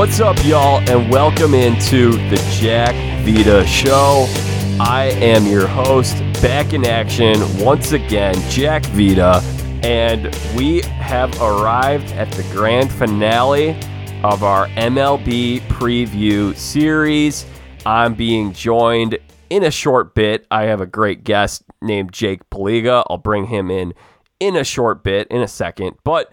What's up, y'all, and welcome into the Jack Vita Show. I am your host, back in action once again, Jack Vita, and we have arrived at the grand finale of our MLB preview series. I'm being joined in a short bit. I have a great guest named Jake Paliga. I'll bring him in in a short bit, in a second, but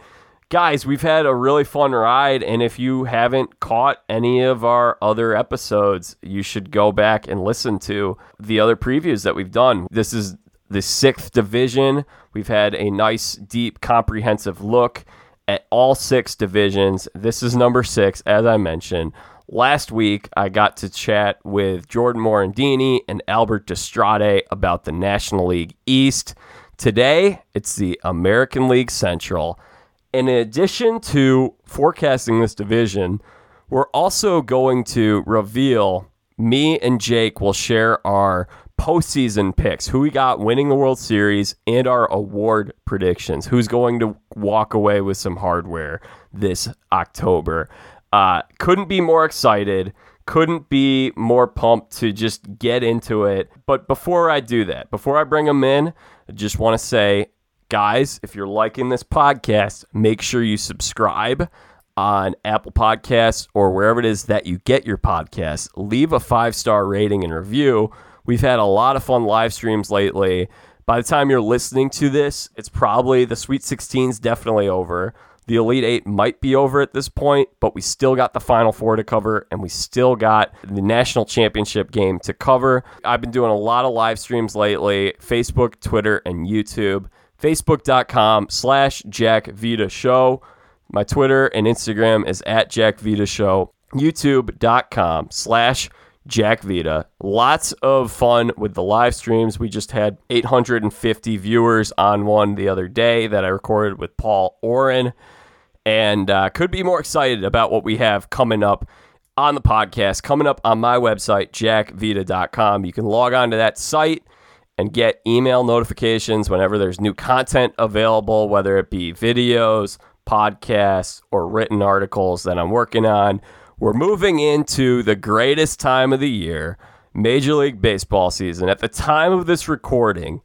guys, we've had a really fun ride. And if you haven't caught any of our other episodes, you should go back and listen to the other previews that we've done. This is the sixth division. We've had a nice, deep, comprehensive look at all six divisions. This is number six, as I mentioned. Last week, I got to chat with Jordan Morandini and Albert Destrade about the National League East. Today, it's the American League Central in addition to forecasting this division, we're also going to reveal me and Jake will share our postseason picks, who we got winning the World Series, and our award predictions. Who's going to walk away with some hardware this October? Uh, couldn't be more excited. Couldn't be more pumped to just get into it. But before I do that, before I bring them in, I just want to say guys, if you're liking this podcast, make sure you subscribe on Apple Podcasts or wherever it is that you get your podcasts. Leave a five star rating and review. We've had a lot of fun live streams lately. By the time you're listening to this, it's probably the Sweet 16's definitely over. The Elite Eight might be over at this point, but we still got the Final Four to cover, and we still got the national championship game to cover. I've been doing a lot of live streams lately Facebook, Twitter, and YouTube facebook.com slash Jack Vita Show. My Twitter and Instagram is at Jack Vita Show. YouTube.com slash Jack Vita. Lots of fun with the live streams. We just had 850 viewers on one the other day that I recorded with Paul Oren, and uh, could be more excited about what we have coming up on the podcast, coming up on my website, jackvita.com. You can log on to that site and get email notifications whenever there's new content available, whether it be videos, podcasts, or written articles that I'm working on. We're moving into the greatest time of the year, Major League Baseball season. At the time of this recording,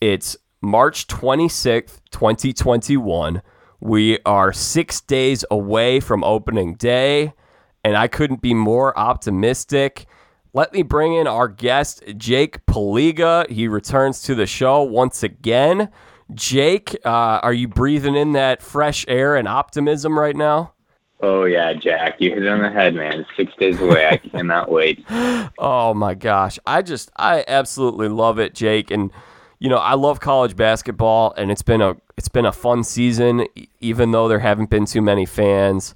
it's March 26th, 2021. We are six days away from opening day, and I couldn't be more optimistic let me bring in our guest, Jake Paliga. He returns to the show once again. Jake, uh, are you breathing in that fresh air and optimism right now? Oh yeah, Jack, you hit it on the head, man. Six days away. I cannot wait. Oh my gosh, I just I absolutely love it, Jake. And you know I love college basketball, and it's been a it's been a fun season, even though there haven't been too many fans.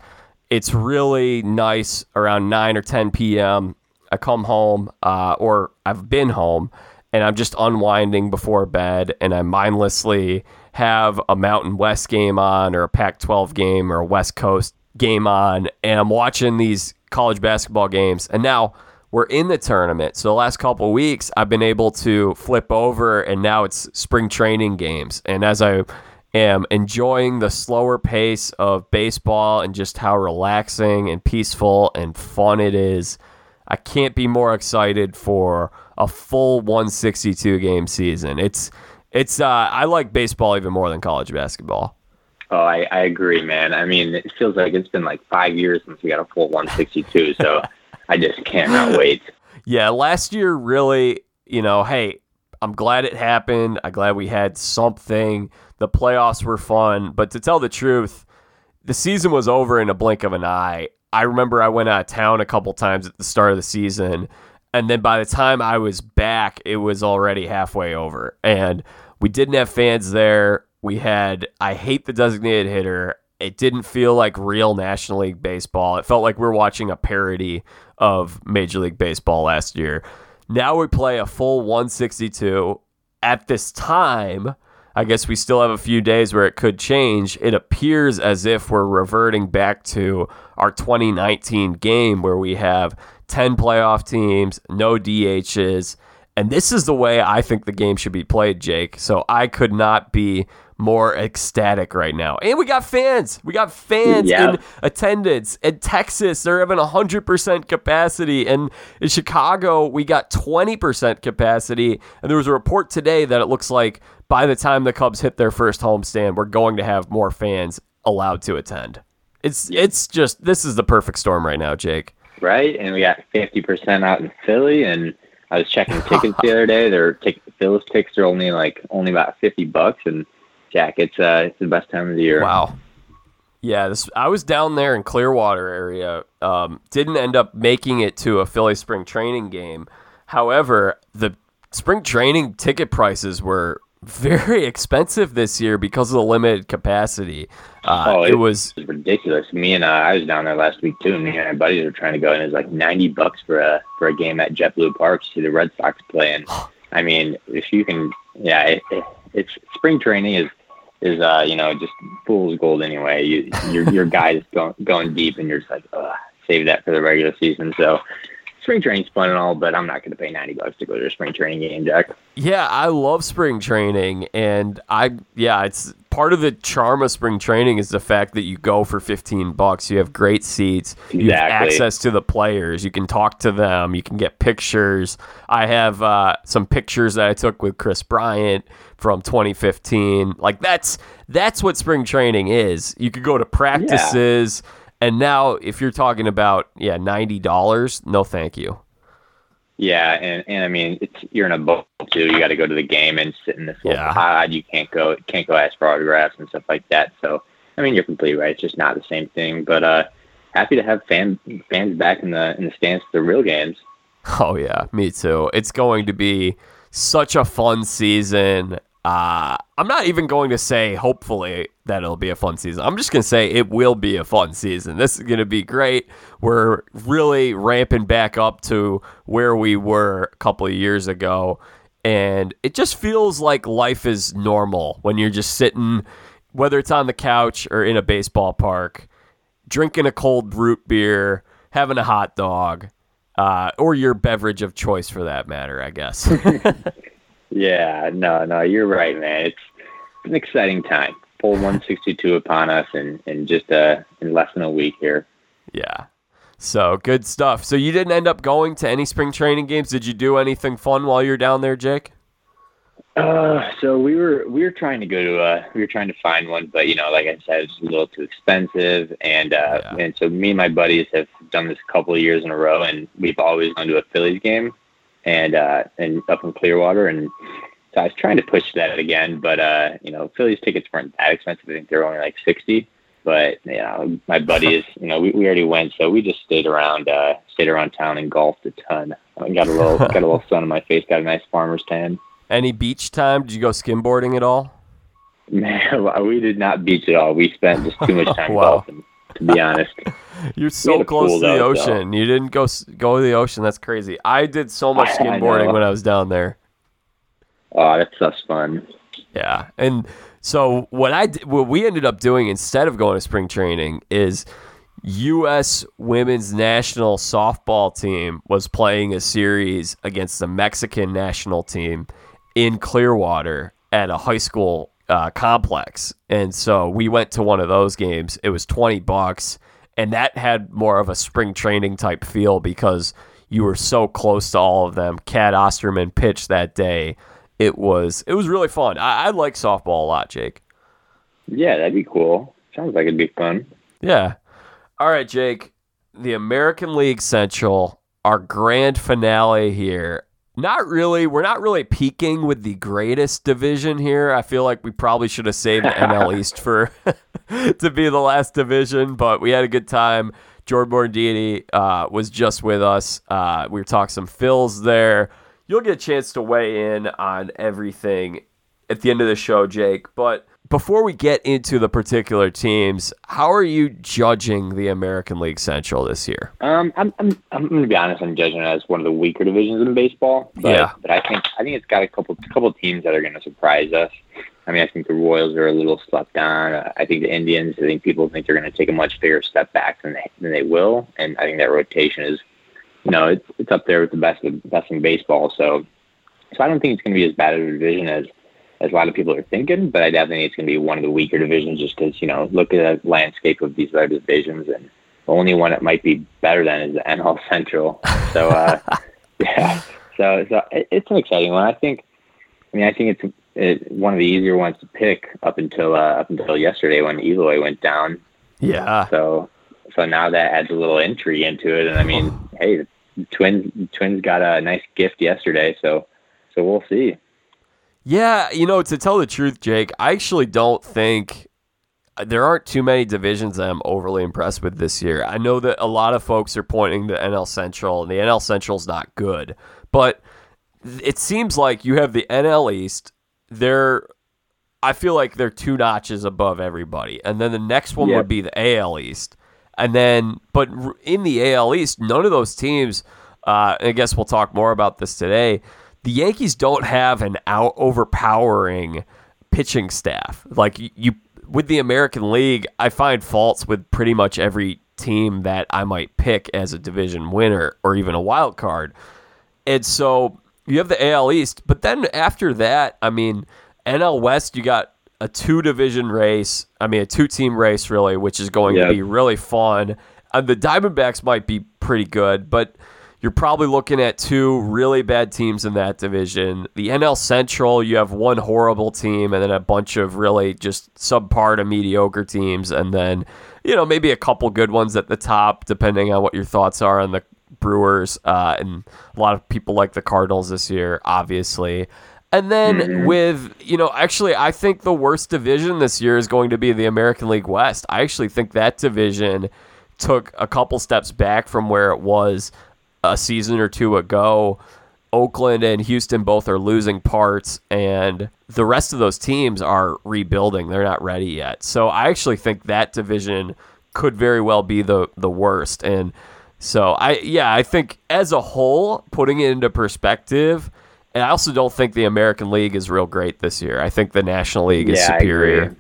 It's really nice around nine or ten p.m. I come home, uh, or I've been home, and I'm just unwinding before bed, and I mindlessly have a Mountain West game on, or a Pac 12 game, or a West Coast game on, and I'm watching these college basketball games. And now we're in the tournament. So the last couple weeks, I've been able to flip over, and now it's spring training games. And as I am enjoying the slower pace of baseball and just how relaxing and peaceful and fun it is I can't be more excited for a full 162 game season. It's it's uh, I like baseball even more than college basketball. Oh, I, I agree, man. I mean, it feels like it's been like five years since we got a full 162, so I just cannot wait. Yeah, last year really, you know, hey, I'm glad it happened. I'm glad we had something. The playoffs were fun, but to tell the truth, the season was over in a blink of an eye. I remember I went out of town a couple times at the start of the season, and then by the time I was back, it was already halfway over, and we didn't have fans there. We had I hate the designated hitter. It didn't feel like real National League baseball. It felt like we are watching a parody of Major League Baseball last year. Now we play a full 162 at this time I guess we still have a few days where it could change. It appears as if we're reverting back to our 2019 game where we have 10 playoff teams, no DHs. And this is the way I think the game should be played, Jake. So I could not be more ecstatic right now. And we got fans. We got fans Yeah. in attendance. In Texas, they're having 100% capacity. And in Chicago, we got 20% capacity. And there was a report today that it looks like by the time the Cubs hit their first homestand, we're going to have more fans allowed to attend. It's it's just this is the perfect storm right now, Jake. right? And we got fifty percent out in Philly, and I was checking tickets the other day. Their tick Phillies tickets are only like only about fifty bucks, and Jack, it's uh, it's the best time of the year. Wow. Yeah, this I was down there in Clearwater area. Um, didn't end up making it to a Philly spring training game. However, the spring training ticket prices were very expensive this year because of the limited capacity. Uh, Oh, it was It's ridiculous. Me and uh, I was down there last week too. Me and my buddies were trying to go, and it was like ninety bucks for a for a game at JetBlue Park to see the Red Sox play. And I mean, if you can, yeah, it, it, it's spring training is is uh you know just fool's gold anyway. You your your guys going going deep, and you're just like, save that for the regular season. So. Spring training's fun and all, but I'm not going to pay ninety bucks to go to a spring training game, Jack. Yeah, I love spring training, and I yeah, it's part of the charm of spring training is the fact that you go for fifteen bucks. You have great seats, you have access to the players, you can talk to them, you can get pictures. I have uh, some pictures that I took with Kris Bryant from 2015. Like that's that's what spring training is. You could go to practices, and now if you're talking about yeah ninety dollars, no thank you. Yeah, and, and I mean, it's you're in a boat too. You got to go to the game and sit in this little Yeah. pod. You can't go can't go ask for autographs and stuff like that. So, I mean, you're completely right. It's just not the same thing. But uh, happy to have fan fans back in the in the stands for the real games. Oh yeah, me too. It's going to be such a fun season. Uh, I'm not even going to say hopefully that it'll be a fun season. I'm just going to say it will be a fun season. This is going to be great. We're really ramping back up to where we were a couple of years ago. And it just feels like life is normal when you're just sitting, whether it's on the couch or in a baseball park, drinking a cold root beer, having a hot dog, uh, or your beverage of choice for that matter, I guess. Yeah, no, no, you're right, man. It's an exciting time. Full 162 upon us, and in just uh in less than a week here. yeah. So good stuff. So you didn't end up going to any spring training games. Did you do anything fun while you're down there, Jake? Uh, so we were we were trying to go to uh we were trying to find one, but you know, like I said, it's a little too expensive, and uh, Yeah. and so me and my buddies have done this a couple of years in a row, and we've always gone to a Phillies game, and uh and up in Clearwater, and so I was trying to push that again, but uh you know, Phillies tickets weren't that expensive. I think they were only like sixty, but you know, my buddies, you know, we, we already went, so we just stayed around uh stayed around town and golfed a ton. I got a little got a little sun on my face, got a nice farmer's tan. Any beach time? Did you go skimboarding at all? Man, we did not beach at all. We spent just too much time Wow. golfing, to be honest. You're so close to the though, ocean. You didn't go go to the ocean. That's crazy. I did so much I- I skimboarding when I was down there. Oh, that stuff's fun. Yeah, and so what I d- what we ended up doing instead of going to spring training is U.S. women's national softball team was playing a series against the Mexican national team in Clearwater at a high school uh, complex, and so we went to one of those games. It was twenty bucks, and that had more of a spring training type feel because you were so close to all of them. Cat Osterman pitched that day. It was it was really fun. I, I like softball a lot, Jake. Yeah, that'd be cool. Sounds like it'd be fun. Yeah. All right, Jake. The American League Central, our grand finale here. Not really. We're not really peaking with the greatest division here. I feel like we probably should have saved the NL East for to be the last division, but we had a good time. Jordan Morandini uh, was just with us. Uh, we were talking some Phils there. You'll get a chance to weigh in on everything at the end of the show, Jake. But before we get into the particular teams, how are you judging the American League Central this year? Um, I'm, I'm, I'm gonna be honest. I'm judging it as one of the weaker divisions in baseball. But, Yeah. But I think I think it's got a couple couple teams that are gonna surprise us. I mean, I think the Royals are a little slept on. I think the Indians. I think people think they're gonna take a much bigger step back than they than they will. And I think that rotation is, you know, it's it's up there with the best of best in baseball. So, so I don't think it's gonna be as bad of a division as as a lot of people are thinking, but I definitely think it's going to be one of the weaker divisions just because, you know, look at the landscape of these other divisions and the only one that might be better than is the NL Central. So, uh, yeah, so, so it, it's an exciting one. I think, I mean, I think it's it, one of the easier ones to pick up until, uh, up until yesterday when Eloy went down. Yeah. So, so now that adds a little intrigue into it. And I mean, hey, the twins, twins got a nice gift yesterday. So, so we'll see. Yeah, you know, to tell the truth, Jake, I actually don't think there aren't too many divisions that I'm overly impressed with this year. I know that a lot of folks are pointing to NL Central, and the NL Central's not good, but it seems like you have the NL East. They're, I feel like they're two notches above everybody, and then the next one would be the AL East, and then but in the AL East, none of those teams. Uh, I guess we'll talk more about this today. The Yankees don't have an out overpowering pitching staff. Like you, you with the American League, I find faults with pretty much every team that I might pick as a division winner or even a wild card. And so you have the AL East, but then after that, I mean, NL West, you got a two division race. I mean, a two team race, really, which is going to be really fun. And the Diamondbacks might be pretty good, but you're probably looking at two really bad teams in that division. The NL Central, you have one horrible team and then a bunch of really just subpar to mediocre teams, and then you know maybe a couple good ones at the top, depending on what your thoughts are on the Brewers. Uh, and a lot of people like the Cardinals this year, obviously. And then with, you know, actually, I think the worst division this year is going to be the American League West. I actually think that division took a couple steps back from where it was a season or two ago. Oakland and Houston both are losing parts, and the rest of those teams are rebuilding. They're not ready yet. So I actually think that division could very well be the the worst. And so I yeah, I think as a whole, putting it into perspective, and I also don't think the American League is real great this year. I think the National League is Yeah, superior.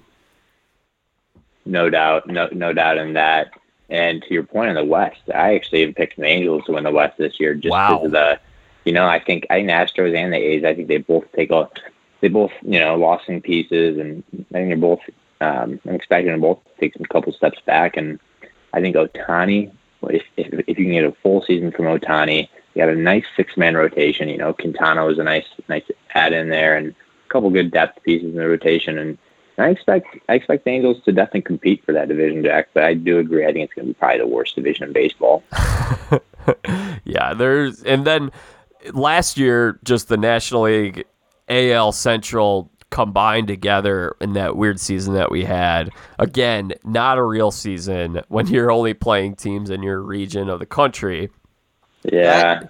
No doubt, no no doubt in that. And to your point on the West, I actually have picked the Angels to win the West this year just Wow. because of the, you know, I think I think the Astros and the A's, I think they both take a, they both you know lost some pieces, and I think they're both. Um, I'm expecting them both to take some couple steps back, and I think Ohtani, if if, if you can get a full season from Ohtani, you got a nice six man rotation. You know, Quintana was a nice nice add in there, and a couple good depth pieces in the rotation, and I expect I expect the Angels to definitely compete for that division, Jack. But I do agree. I think it's going to be probably the worst division in baseball. Yeah, there's and then last year just the National League AL Central combined together in that weird season that we had. Again, not a real season when you're only playing teams in your region of the country. Yeah,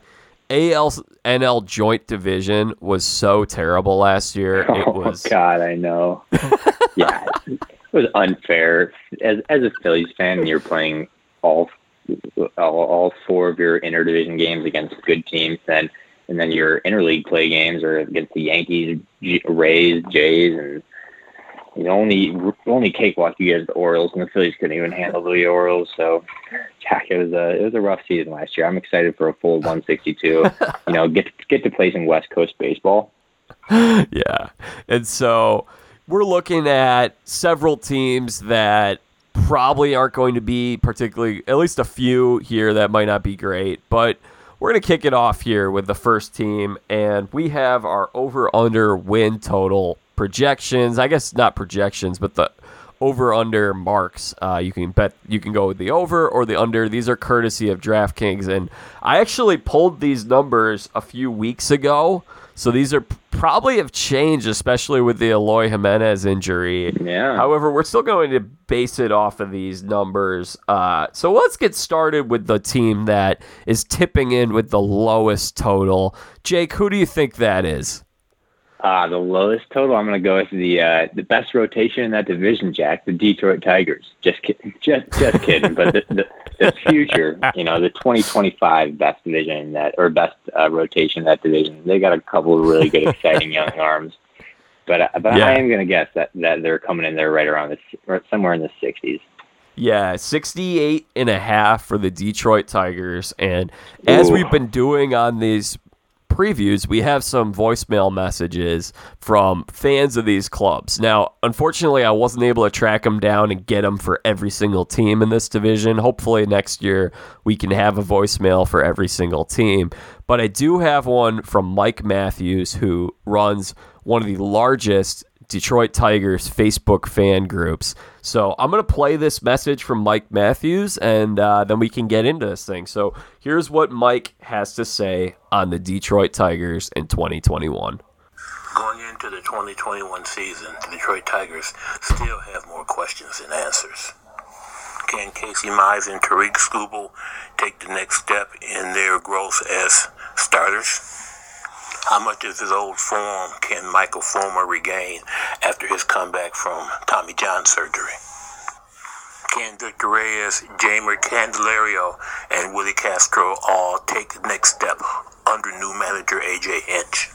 AL NL joint division was so terrible last year. It oh was God, I know. yeah, it was unfair. As as a Phillies fan, you're playing all all, all four of your interdivision games against good teams, then and then your interleague play games are against the Yankees, G- Rays, Jays, and know only only cakewalk you get is the Orioles, and the Phillies couldn't even handle the Orioles. So, Jack, it was a it was a rough season last year. I'm excited for a full 162. you know, get get to play some West Coast baseball. yeah. And so we're looking at several teams that probably aren't going to be particularly, at least a few here that might not be great. But we're going to kick it off here with the first team. And we have our over under win total projections. I guess not projections, but the over under marks. Uh, you can bet you can go with the over or the under. These are courtesy of DraftKings, and I actually pulled these numbers a few weeks ago. So these are probably have changed, especially with the Eloy Jimenez injury. Yeah. However, we're still going to base it off of these numbers. Uh, so let's get started with the team that is tipping in with the lowest total. Jake, who do you think that is? Uh, the lowest total. I'm going to go with the uh, the best rotation in that division, Jack. The Detroit Tigers. Just kidding. Just just kidding. But the, the the future, you know, the 2025 best division that or best uh, rotation in that division. They got a couple of really good, exciting young arms. But uh, but Yeah. I am going to guess that that they're coming in there right around the or somewhere in the 60s. Yeah, 68 and a half for the Detroit Tigers. And as Ooh. we've been doing on these previews, we have some voicemail messages from fans of these clubs. Now, unfortunately, I wasn't able to track them down and get them for every single team in this division. Hopefully, next year we can have a voicemail for every single team. But I do have one from Mike Matthews, who runs one of the largest Detroit Tigers Facebook fan groups. So I'm going to play this message from Mike Matthews and uh, then we can get into this thing. So here's what Mike has to say on the Detroit Tigers in 2021. Going into the 2021 season, the Detroit Tigers still have more questions than answers. Can Casey Mize and Tarik Skubal take the next step in their growth as starters? How much of his old form can Michael Fulmer regain after his comeback from Tommy John surgery? Can Victor Reyes, Jeimer Candelario, and Willi Castro all take the next step under new manager AJ Hinch?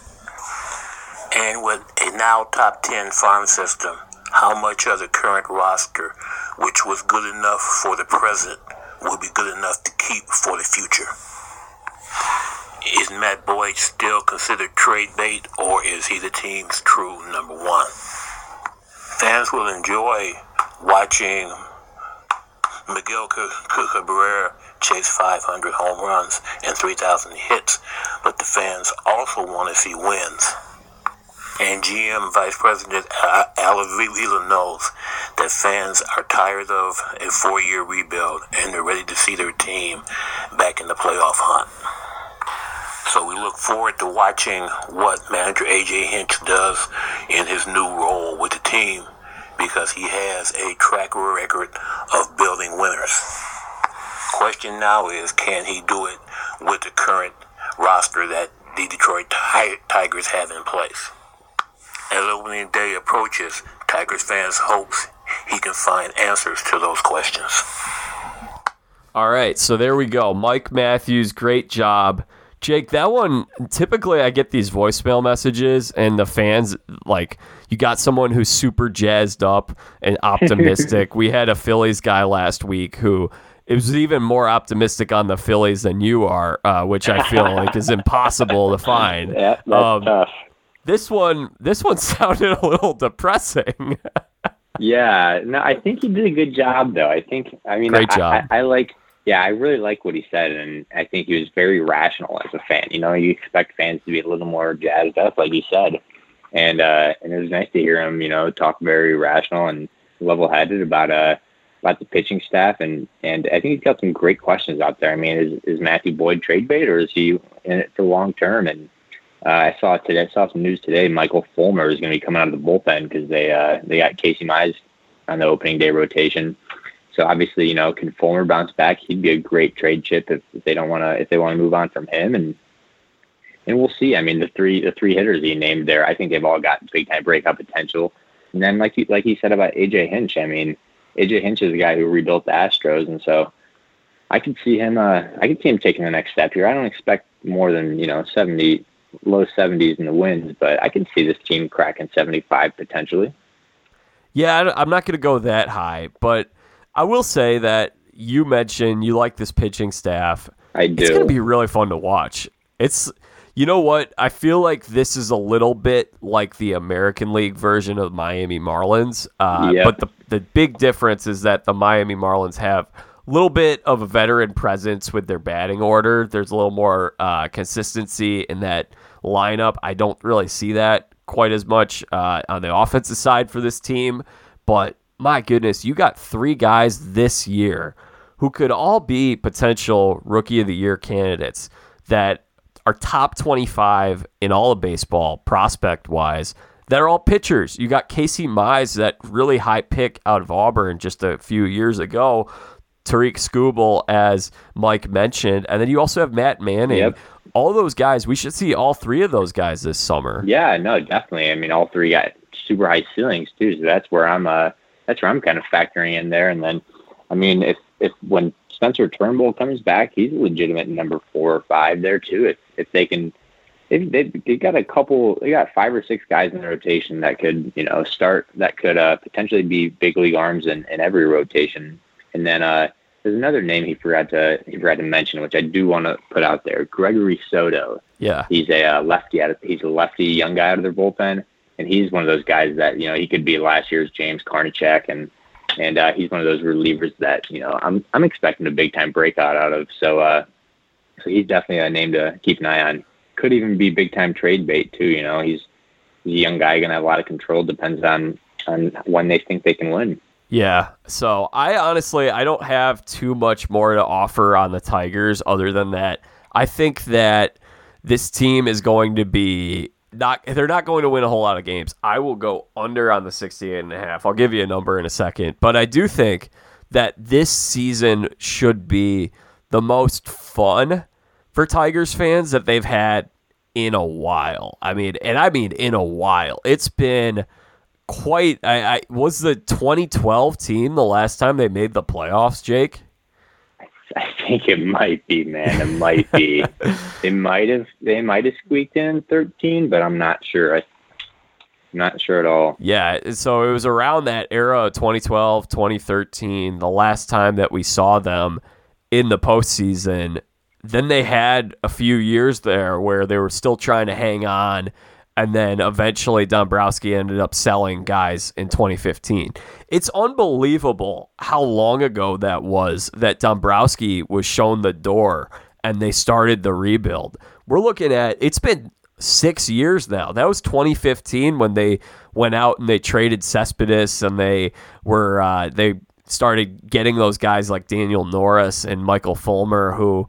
And with a now top 10 farm system, how much of the current roster, which was good enough for the present, will be good enough to keep for the future? Is Matt Boyd still considered trade bait, or is he the team's true number one? Fans will enjoy watching Miguel Cabrera chase 500 home runs and 3,000 hits, but the fans also want to see wins. And GM Vice President Al Avila knows that fans are tired of a four-year rebuild and they're ready to see their team back in the playoff hunt. So we look forward to watching what manager AJ Hinch does in his new role with the team because he has a track record of building winners. Question now is can he do it with the current roster that the Detroit Tigers have in place? As opening day approaches, Tigers fans hopes he can find answers to those questions. All right, so there we go. Mike Matthews, great job. Jake, that one typically I get these voicemail messages and the fans like you got someone who's super jazzed up and optimistic. we had a Phillies guy last week who was even more optimistic on the Phillies than you are, uh, which I feel like is impossible to find. Yeah, that's um, tough. This one, this one sounded a little depressing. yeah, no, I think he did a good job though. I think, I mean, great job. I, I, I like yeah, I really like what he said, and I think he was very rational as a fan. You know, you expect fans to be a little more jazzed up, like he said, and uh, and it was nice to hear him, you know, talk very rational and level-headed about uh about the pitching staff, and and I think he's got some great questions out there. I mean, is is Matthew Boyd trade bait, or is he in it for long term? And uh, I saw today, I saw some news today. Michael Fulmer is going to be coming out of the bullpen because they uh, they got Casey Mize on the opening day rotation. So obviously, you know, can Fulmer bounce back? He'd be a great trade chip if, if they don't want to if they want to move on from him, and and we'll see. I mean, the three the three hitters he named there, I think they've all got big time breakout potential. And then, like you like he said about AJ Hinch, I mean, AJ Hinch is the guy who rebuilt the Astros, and so I could see him. Uh, I could see him taking the next step here. I don't expect more than you know seventy, low seventies in the wins, but I can see this team cracking seventy five potentially. Yeah, I'm not going to go that high, but I will say that you mentioned you like this pitching staff. I do. It's going to be really fun to watch. It's you know what? I feel like this is a little bit like the American League version of Miami Marlins. Uh, yep. But the the big difference is that the Miami Marlins have a little bit of a veteran presence with their batting order. There's a little more uh, consistency in that lineup. I don't really see that quite as much uh, on the offensive side for this team, but my goodness, you got three guys this year who could all be potential rookie of the year candidates that are top 25 in all of baseball prospect wise that are all pitchers. You got Casey Mize, that really high pick out of Auburn just a few years ago. Tarik Skubal, as Mike mentioned, and then you also have Matt Manning. Yep. All those guys, we should see all three of those guys this summer. Yeah, no, definitely. I mean, all three got super high ceilings too. So that's where I'm uh, that's where I'm kind of factoring in there. And then, I mean, if if when Spencer Turnbull comes back, he's a legitimate number four or five there too. If if they can, if they they got a couple, they got five or six guys in the rotation that could you know start that could uh, potentially be big league arms in, in every rotation. And then uh, there's another name he forgot to he forgot to mention, which I do want to put out there. Gregory Soto. Yeah, he's a uh, lefty. Out of, he's a lefty young guy out of their bullpen, and he's one of those guys that you know he could be last year's James Karinchak, and and uh, he's one of those relievers that you know I'm I'm expecting a big time breakout out of. So uh, so he's definitely a name to keep an eye on. Could even be big time trade bait too. You know, he's he's a young guy, gonna have a lot of control. Depends on on when they think they can win. Yeah. So I honestly I don't have too much more to offer on the Tigers other than that I think that this team is going to be not they're not going to win a whole lot of games. I will go under on the 68 and a half. I'll give you a number in a second, but I do think that this season should be the most fun for Tigers fans that they've had in a while. I mean, and I mean in a while. It's been quite. I, I was the 2012 team the last time they made the playoffs, Jake. I think it might be, man. It might be. they might have. They might have squeaked in 13, but I'm not sure. I, I'm not sure at all. Yeah, so it was around that era, 2012, 2013, the last time that we saw them in the postseason. Then they had a few years there where they were still trying to hang on and then eventually Dombrowski ended up selling guys in 2015. It's unbelievable how long ago that was that Dombrowski was shown the door and they started the rebuild. We're looking at it's been six years now. That was 2015 when they went out and they traded Cespedes and they were uh, they started getting those guys like Daniel Norris and Michael Fulmer who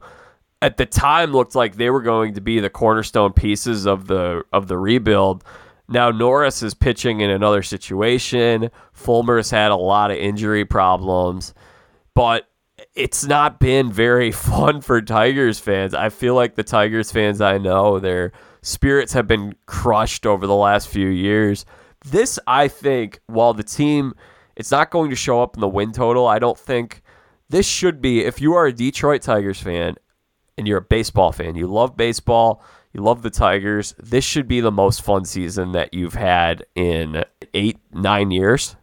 at the time looked like they were going to be the cornerstone pieces of the of the rebuild. Now Norris is pitching in another situation. Fulmer's had a lot of injury problems, but it's not been very fun for Tigers fans. I feel like the Tigers fans I know, their spirits have been crushed over the last few years. This, I think, while the team, it's not going to show up in the win total, I don't think this should be, if you are a Detroit Tigers fan and you're a baseball fan, you love baseball, you love the Tigers, this should be the most fun season that you've had in eight, nine years.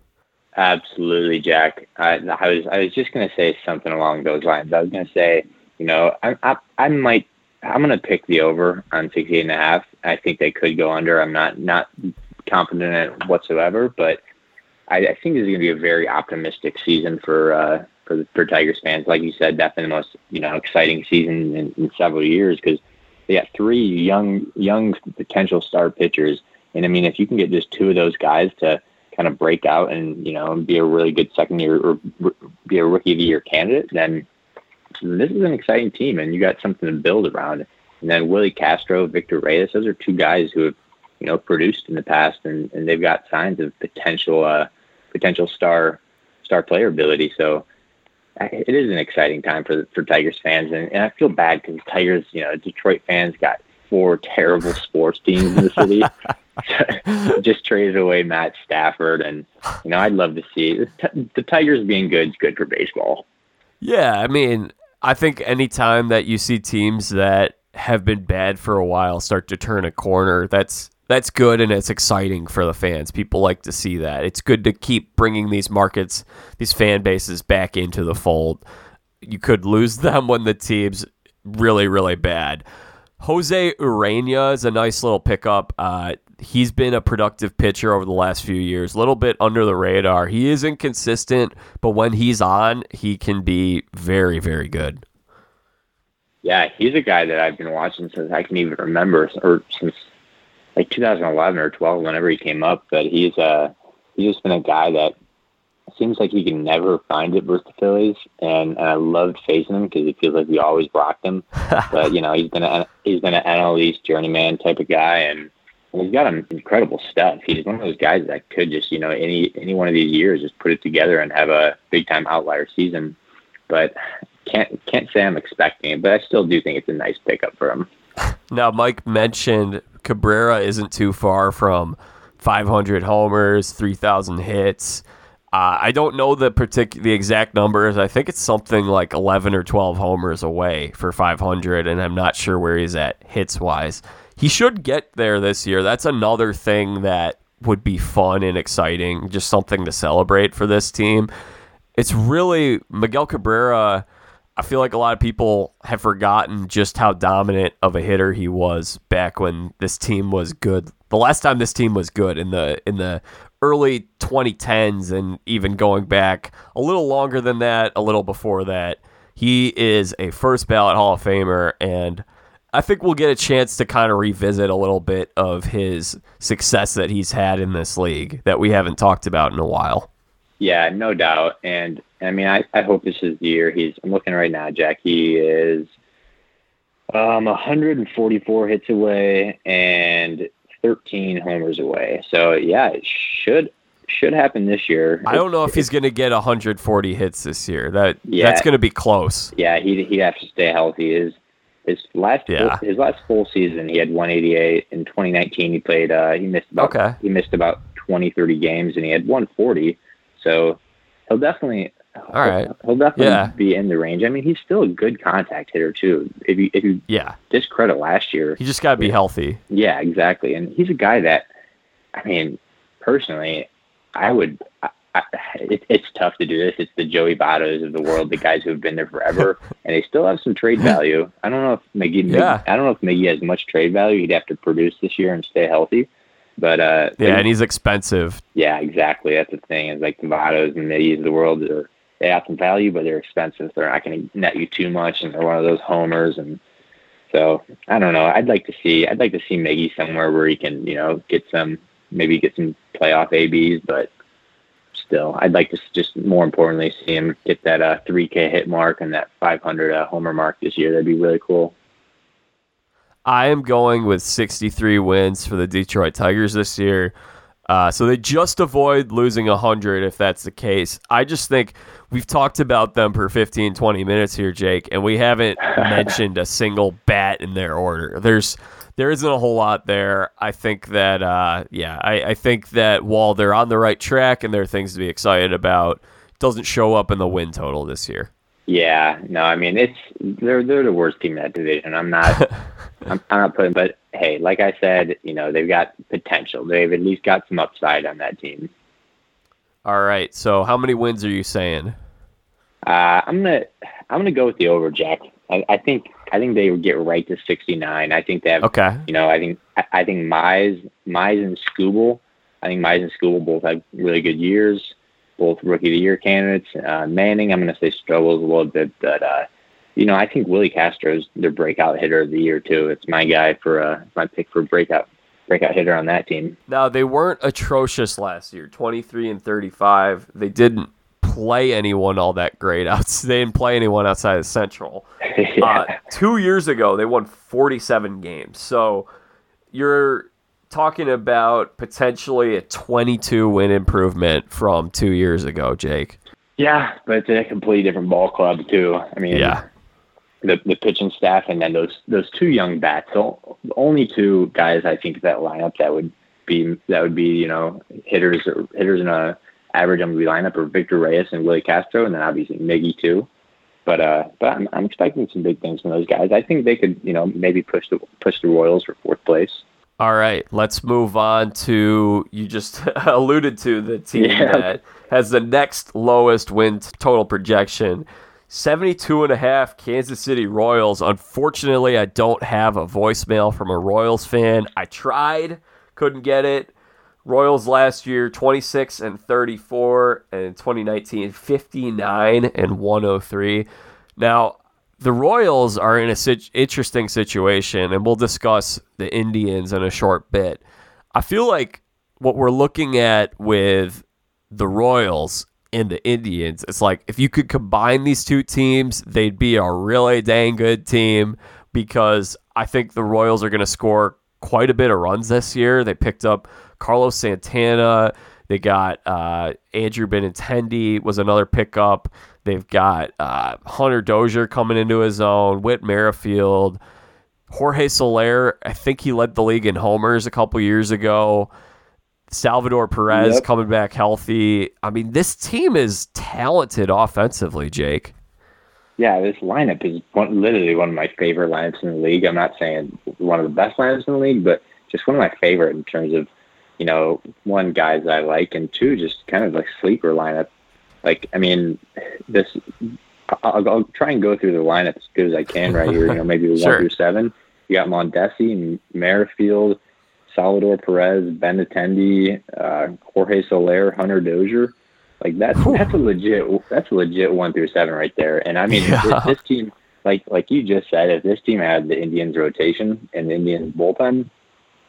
Absolutely, Jack. I, I was I was just to say something along those lines. I was to say, you know, I, I I might I'm to pick the over on 68 and a half. I think they could go under. I'm not not confident in it whatsoever, but I, I think this is to be a very optimistic season for uh, for for Tigers fans. Like you said, definitely the most you know exciting season in, in several years because they got three young young potential star pitchers, and I mean if you can get just two of those guys to kind of break out and you know be a really good second year or be a rookie of the year candidate, then this is an exciting team, and you got something to build around. And then Willi Castro, Victor Reyes, those are two guys who have you know produced in the past, and, and they've got signs of potential uh, potential star star player ability. So it is an exciting time for for Tigers fans, and, and I feel bad because Tigers, you know, Detroit fans got four terrible sports teams in the city. just traded away Matt Stafford, and you know, I'd love to see the Tigers being good is good for baseball. Yeah, I mean, I think anytime that you see teams that have been bad for a while start to turn a corner, that's that's good and it's exciting for the fans. People like to see that. It's good to keep bringing these markets, these fan bases back into the fold. You could lose them when the team's really, really bad. Jose Urena is a nice little pickup. Uh, he's been a productive pitcher over the last few years, a little bit under the radar. He is inconsistent, but when he's on, he can be very, very good. Yeah, he's a guy that I've been watching since I can even remember, or since like 2011 or 12, whenever he came up. But he's uh he's just been a guy that seems like he can never find it versus the Phillies, and, and I loved facing him because it feels like we always rocked him. but you know, he's been a he's been an NL East journeyman type of guy, and he's got an incredible stuff. He's one of those guys that could just you know any any one of these years just put it together and have a big time outlier season. But can't can't say I'm expecting it, but I still do think it's a nice pickup for him. Now, Mike mentioned Cabrera isn't too far from 500 homers, 3,000 hits. Uh, I don't know the particular the exact numbers. I think it's something like 11 or 12 homers away for 500, and I'm not sure where he's at hits wise. He should get there this year. That's another thing that would be fun and exciting, just something to celebrate for this team. it's really Miguel Cabrera. I feel like a lot of people have forgotten just how dominant of a hitter he was back when this team was good. The last time this team was good in the in the early 2010s and even going back a little longer than that, a little before that. He is a first ballot Hall of Famer and I think we'll get a chance to kind of revisit a little bit of his success that he's had in this league that we haven't talked about in a while. Yeah, no doubt. And I mean, I, I hope this is the year. He's, I'm looking right now, Jack. He is um, 144 hits away and 13 homers away. So yeah, it should should happen this year. I don't know if he's going to get 140 hits this year. That yeah, that's going to be close. Yeah, he he'd have to stay healthy. His his last yeah. full, his last full season, he had 188. In 2019, he played. Uh, he missed about okay. he missed about 20, 30 games, and he had 140. So he'll definitely. All right. He'll, definitely yeah. be in the range. I mean, he's still a good contact hitter too. If you if you yeah discredit last year, he just got to be healthy. Yeah, exactly. And he's a guy that, I mean, personally, I would. I, I, it, it's tough to do this. It's the Joey Vottos of the world, the guys who have been there forever, and they still have some trade value. I don't know if Miggy. Yeah. I don't know if Miggy has much trade value. He'd have to produce this year and stay healthy. But uh, yeah, and he's expensive. Yeah, exactly. That's the thing. Is like the Vottos and Miggy's of the world are they add some value, but they're expensive. They're not going to net you too much, and they're one of those homers. And so I don't know. I'd like to see. I'd like to see Miggy somewhere where he can, you know, get some maybe get some playoff ABs, but still, I'd like to just more importantly see him get that uh, 3K hit mark and that 500 uh, homer mark this year. That'd be really cool. I am going with 63 wins for the Detroit Tigers this year. Uh, so they just avoid losing 100 if that's the case. I just think we've talked about them for 15, 20 minutes here, Jake, and we haven't mentioned a single bat in their order. There's there isn't a whole lot there. I think that, uh, yeah, I, I, think that while they're on the right track and there are things to be excited about, doesn't show up in the win total this year. Yeah, no, I mean it's they're they're the worst team in that division. I'm not, I'm, I'm not putting, but hey, like I said, you know they've got potential. They've at least got some upside on that team. All right, so how many wins are you saying? Uh, I'm gonna I'm gonna go with the over, Jack. I, I think I think they would get right to 69. I think they have. Okay. You know, I think I, I think Mize, Mize and Skubal. I think Mize and Skubal both have really good years, both rookie of the year candidates. Uh, Manning, I'm going to say struggles a little bit, but uh, you know, I think Willi Castro is their breakout hitter of the year too. It's my guy for uh, my pick for breakout breakout hitter on that team. Now they weren't atrocious last year, 23 and 35. They didn't play anyone all that great. They didn't play anyone outside of Central. yeah. uh, two years ago, they won 47 games. So you're talking about potentially a 22 win improvement from two years ago, Jake. Yeah, but it's a completely different ball club too. I mean, yeah. The, the pitching staff and then those those two young bats. So only two guys I think that lineup that would be that would be you know hitters or hitters in a average MLB lineup are Victor Reyes and Willi Castro, and then obviously Miggy too. But uh, but I'm, I'm expecting some big things from those guys. I think they could, you know, maybe push the push the Royals for fourth place. All right, let's move on to you just alluded to the team yeah. that has the next lowest win total projection. 72 and a half Kansas City Royals. Unfortunately, I don't have a voicemail from a Royals fan. I tried, couldn't get it. Royals last year 26 and 34 and 2019 59 and 103. Now, the Royals are in a sit- interesting situation and we'll discuss the Indians in a short bit. I feel like what we're looking at with the Royals and the Indians, it's like if you could combine these two teams, they'd be a really dang good team because I think the Royals are going to score quite a bit of runs this year. They picked up Carlos Santana. They got uh, Andrew Benintendi was another pickup. They've got uh, Hunter Dozier coming into his own. Whit Merrifield. Jorge Soler, I think he led the league in homers a couple years ago. Salvador Perez yep. coming back healthy. I mean, this team is talented offensively, Jake. Yeah, this lineup is one, literally one of my favorite lineups in the league. I'm not saying one of the best lineups in the league, but just one of my favorite in terms of you know, one guys I like, and two just kind of like sleeper lineup. like I mean, this. I'll, I'll try and go through the lineup as good as I can right here. You know, maybe Sure. one through seven. You got Mondesi, Merrifield, Salvador Perez, Benintendi, uh, Jorge Soler, Hunter Dozier. Like that's Whew. that's a legit that's a legit one through seven right there. And I mean, Yeah. if this team, like like you just said, if this team had the Indians rotation and the Indians bullpen,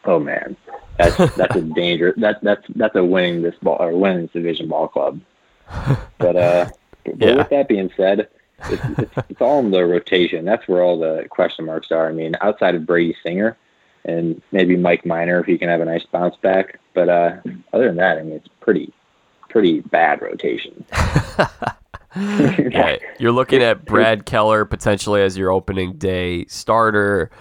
oh man, that's that's a danger. That that's that's a winning this ball or winning this division ball club. But uh, but Yeah. with that being said, it's, it's, it's all in the rotation. That's where all the question marks are. I mean, outside of Brady Singer and maybe Mike Minor if he can have a nice bounce back. But uh, other than that, I mean, it's pretty pretty bad rotation. Yeah, you're looking at Brad Keller potentially as your opening day starter.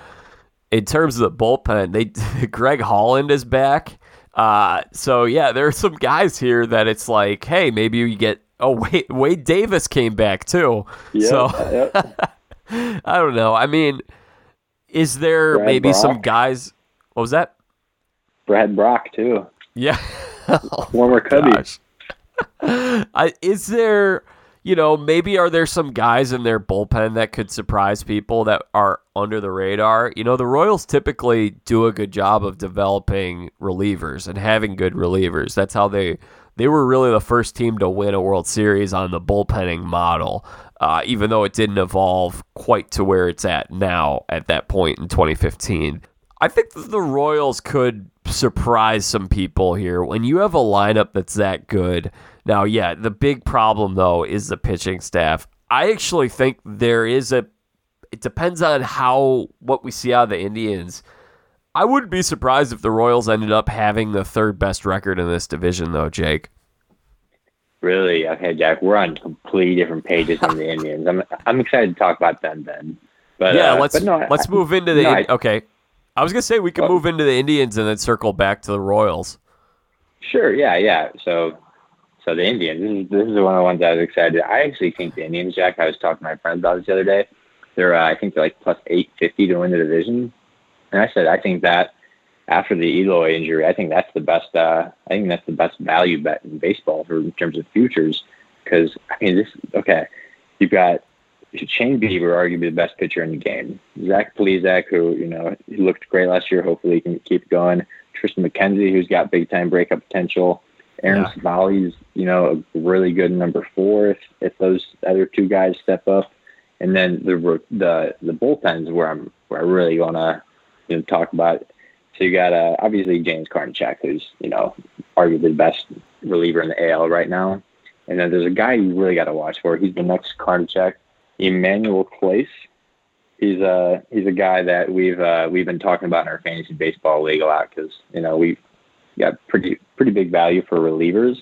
In terms of the bullpen, they Greg Holland is back. Uh, so yeah, there are some guys here that it's like, hey, maybe you get. Oh wait, Wade Davis came back too. So Yep. I don't know. I mean, is there Brad maybe some guys? What was that? Brad Brock too, Yeah. former oh, Cubby. I, is there, you know, maybe are there some guys in their bullpen that could surprise people that are under the radar? You know, the Royals typically do a good job of developing relievers and having good relievers. That's how they they were really the first team to win a World Series on the bullpenning model. Uh, even though it didn't evolve quite to where it's at now at that point in 2015. I think the Royals could surprise some people here when you have a lineup that's that good. Now, yeah, the big problem though is the pitching staff. I actually think there is a it depends on how what we see out of the Indians. I wouldn't be surprised if the Royals ended up having the third best record in this division though, Jake. Really? Okay, Jack. We're on completely different pages than the Indians. I'm I'm excited to talk about them then. But yeah, uh, let's but no, let's move into the no, I- okay. I was gonna say we can Oh. move into the Indians and then circle back to the Royals. Sure. Yeah. Yeah. So, so the Indians. This is, this is one of the ones I was excited. I actually think the Indians, Jack. I was talking to my friends about this the other day. They're, uh, I think they're like plus eight fifty to win the division. And I said, I think that after the Eloy injury, I think that's the best. Uh, I think that's the best value bet in baseball for in terms of futures. Because I mean, this okay. You've got Shane Bieber, arguably the best pitcher in the game. Zach Plesac, who you know he looked great last year. Hopefully, he can keep going. Triston McKenzie, who's got big time breakup potential. Aaron Yeah. Civale's, you know, a really good number four if, if those other two guys step up. And then the the the bullpens where I'm where I really want to you know talk about. So you got uh, obviously James Karinchak, who's you know arguably the best reliever in the AL right now. And then there's a guy you really got to watch for. He's the next Karinchak, Emmanuel Clase. He's a he's a guy that we've uh, we've been talking about in our fantasy baseball league a lot because you know we've got pretty pretty big value for relievers,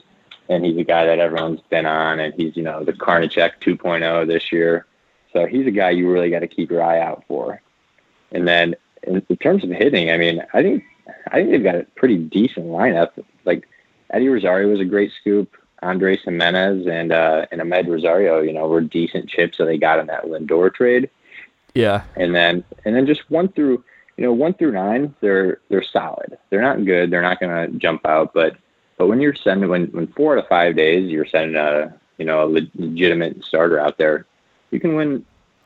and he's a guy that everyone's been on, and he's you know the Karinchak 2.0 this year, so he's a guy you really got to keep your eye out for. And then in, in terms of hitting, I mean, I think I think they've got a pretty decent lineup. Like Eddie Rosario was a great scoop. Andres Gimenez and uh, and Amed Rosario, you know, were decent chips that they got in that Lindor trade Yeah. and then and then just one through you know one through nine they're they're solid they're not good they're not going to jump out but but when you're sending when when four out of five days you're sending a you know a legitimate starter out there you can win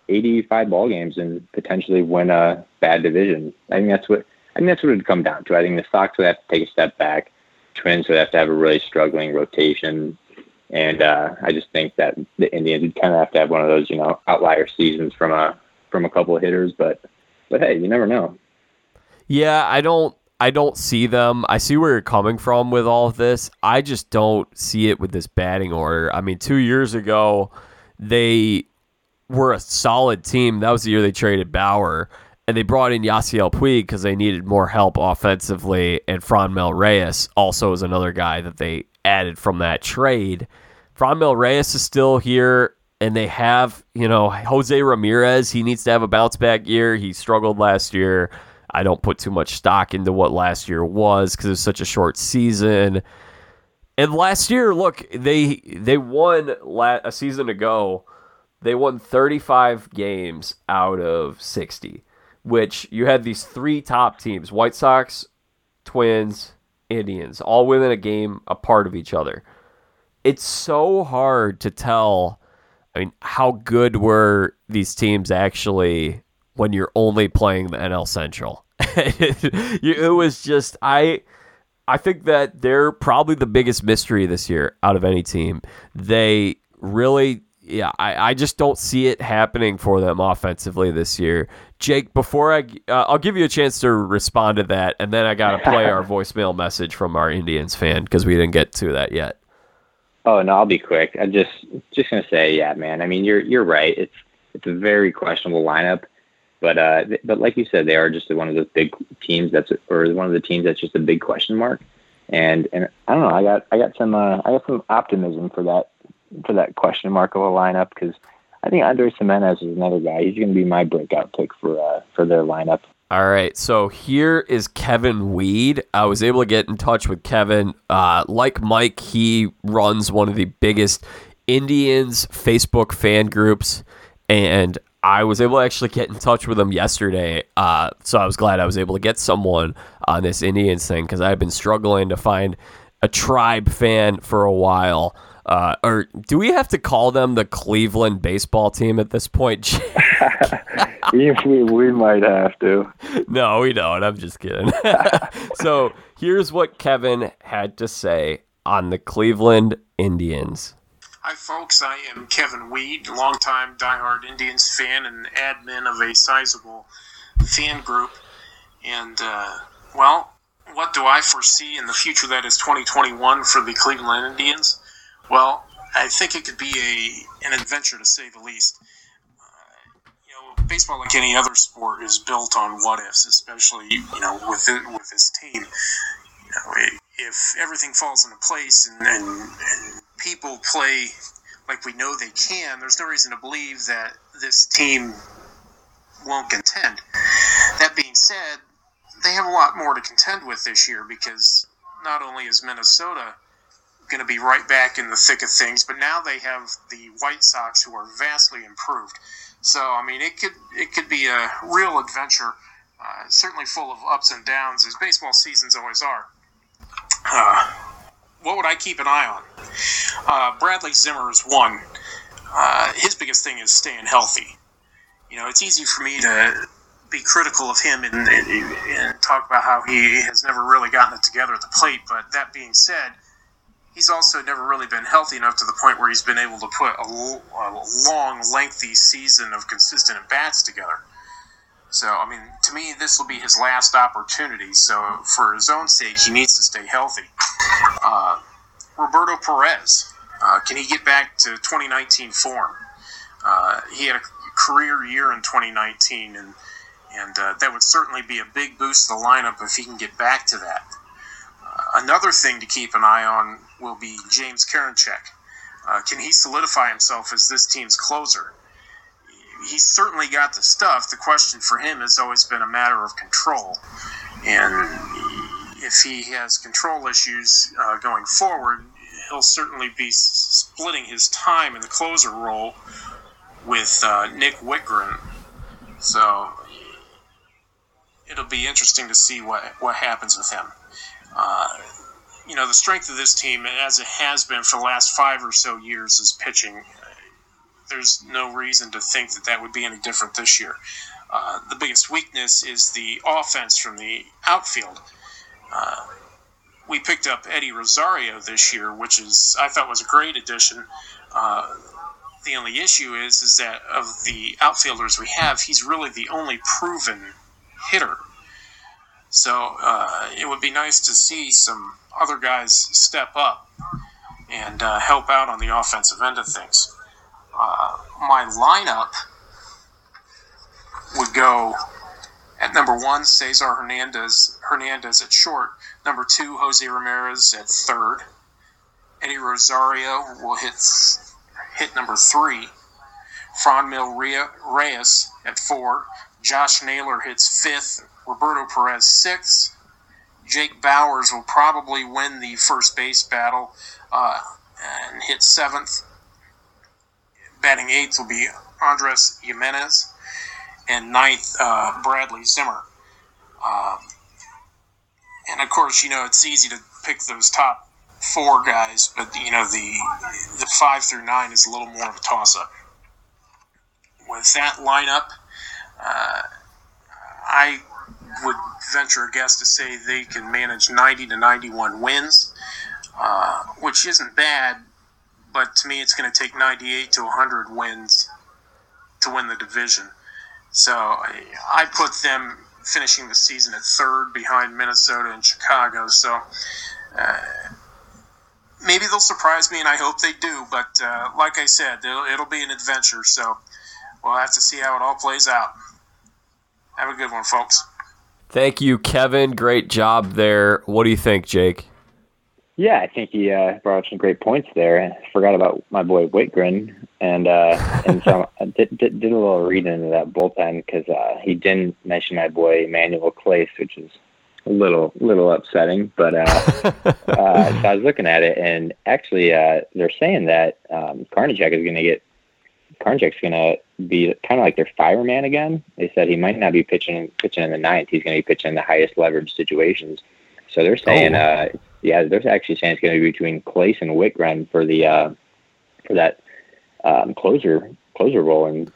85 ball games and potentially win a bad division i think that's what i think that's what it'd come down to i think the Sox would have to take a step back twins would have to have a really struggling rotation and uh, I just think that the Indians would kind of have to have one of those, you know, outlier seasons from a from a couple of hitters. But but hey, you never know. Yeah, I don't I don't see them. I see where you're coming from with all of this. I just don't see it with this batting order. I mean, 2 years ago they were a solid team. That was the year they traded Bauer and they brought in Yasiel Puig because they needed more help offensively and Franmil Reyes also is another guy that they added from that trade. Franmil Reyes is still here and they have, you know, Jose Ramirez. He needs to have a bounce back year. He struggled last year. I don't put too much stock into what last year was because it was such a short season. And last year, look, they they won la- a season ago. They won 35 games out of 60, which you had these three top teams: White Sox, Twins, Indians, all within a game apart of each other. it's so hard to tell. I mean, how good were these teams actually when you're only playing the NL Central? it was just I. I think that they're probably the biggest mystery this year out of any team. They really yeah, I, I just don't see it happening for them offensively this year. Jake, before I, uh, I'll give you a chance to respond to that, and then I got to play our voicemail message from our Indians fan because we didn't get to that yet. Oh no, I'll be quick. I'm just just gonna say, yeah, man. I mean, you're you're right. It's it's a very questionable lineup, but uh, but like you said, they are just one of those big teams that's or one of the teams that's just a big question mark. And and I don't know. I got I got some uh, I got some optimism for that for that question mark of a lineup because I think Andre Gimenez is another guy. He's going to be my breakout pick for uh, for their lineup. All right, so here is Kevin Weed. I was able to get in touch with Kevin. Uh, like Mike, he runs one of the biggest Indians Facebook fan groups, and I was able to actually get in touch with him yesterday. Uh, so I was glad I was able to get someone on this Indians thing because I've been struggling to find a tribe fan for a while. Uh, or do we have to call them the Cleveland baseball team at this point? we, we might have to. No, we don't. I'm just kidding. so here's what Kevin had to say on the Cleveland Indians. Hi, folks. I am Kevin Weed, longtime diehard Indians fan and admin of a sizable fan group. And, uh, well, what do I foresee in the future that is 2021 for the Cleveland Indians? Well, I think it could be a an adventure to say the least. Uh, you know, baseball, like any other sport, is built on what ifs, especially you know with it, with this team. You know, if everything falls into place and, and, and people play like we know they can, there's no reason to believe that this team won't contend. That being said, they have a lot more to contend with this year because not only is Minnesota going to be right back in the thick of things. But now they have the White Sox, who are vastly improved. So I mean, it could it could be a real adventure. Uh, certainly full of ups and downs, as baseball seasons always are. Uh, what would I keep an eye on? Uh, Bradley Zimmer is one. Uh, his biggest thing is staying healthy. You know, it's easy for me to be critical of him and, and, and talk about how he has never really gotten it together at the plate. But that being said, he's also never really been healthy enough to the point where he's been able to put a, long, lengthy season of consistent at bats together. So, I mean, to me, this will be his last opportunity. So, for his own sake, he needs to stay healthy. Uh, Roberto Perez, uh, can he get back to 2019 form? Uh, he had a career year in 2019, and and uh, that would certainly be a big boost to the lineup if he can get back to that. Uh, another thing to keep an eye on will be James Karinchak. Uh, can he solidify himself as this team's closer? He's certainly got the stuff. The question for him has always been a matter of control. And if he has control issues uh, going forward, he'll certainly be splitting his time in the closer role with uh, Nick Wittgren. So it'll be interesting to see what, what happens with him. Uh, you know, the strength of this team, as it has been for the last five or so years, is pitching. There's no reason to think that that would be any different this year. Uh, the biggest weakness is the offense from the outfield. Uh, we picked up Eddie Rosario this year, which is I thought was a great addition. Uh, the only issue is is that of the outfielders we have, he's really the only proven hitter. So uh, it would be nice to see some other guys step up and uh, help out on the offensive end of things. Uh, my lineup would go at number one, Cesar Hernandez, Hernandez at short. Number two, Jose Ramirez at third. Eddie Rosario will hit hit number three. Fran Franmil Reyes at four. Josh Naylor hits fifth. Roberto Perez sixth. Jake Bauers will probably win the first base battle uh, and hit seventh. Batting eighth will be Andres Gimenez, and ninth uh, Bradley Zimmer. Um, and of course, you know it's easy to pick those top four guys, but you know the the five through nine is a little more of a toss up. With that lineup, uh, I would venture a guess to say they can manage 90 to 91 wins, uh, which isn't bad, but to me it's going to take 98 to 100 wins to win the division. So I put them finishing the season at third behind Minnesota and Chicago. So uh, maybe they'll surprise me, and I hope they do. But uh, like I said, it'll, it'll be an adventure. So we'll have to see how it all plays out. Have a good one, folks. Thank you, Kevin. Great job there. What do you think, Jake? Yeah, I think he uh, brought up some great points there. I forgot about my boy Wittgren, and uh, and so I did, did, did a little read into that bullpen because uh, he didn't mention my boy Emmanuel Clase, which is a little little upsetting. But uh, uh, so I was looking at it, and actually, uh, they're saying that um, is going to get Karinchak's going to be kind of like their fireman again. They said he might not be pitching pitching in the ninth. He's going to be pitching in the highest leverage situations. So they're saying, oh. uh, yeah, they're actually saying it's going to be between Clase and Wittgren for the uh, for that um, closer closer role. And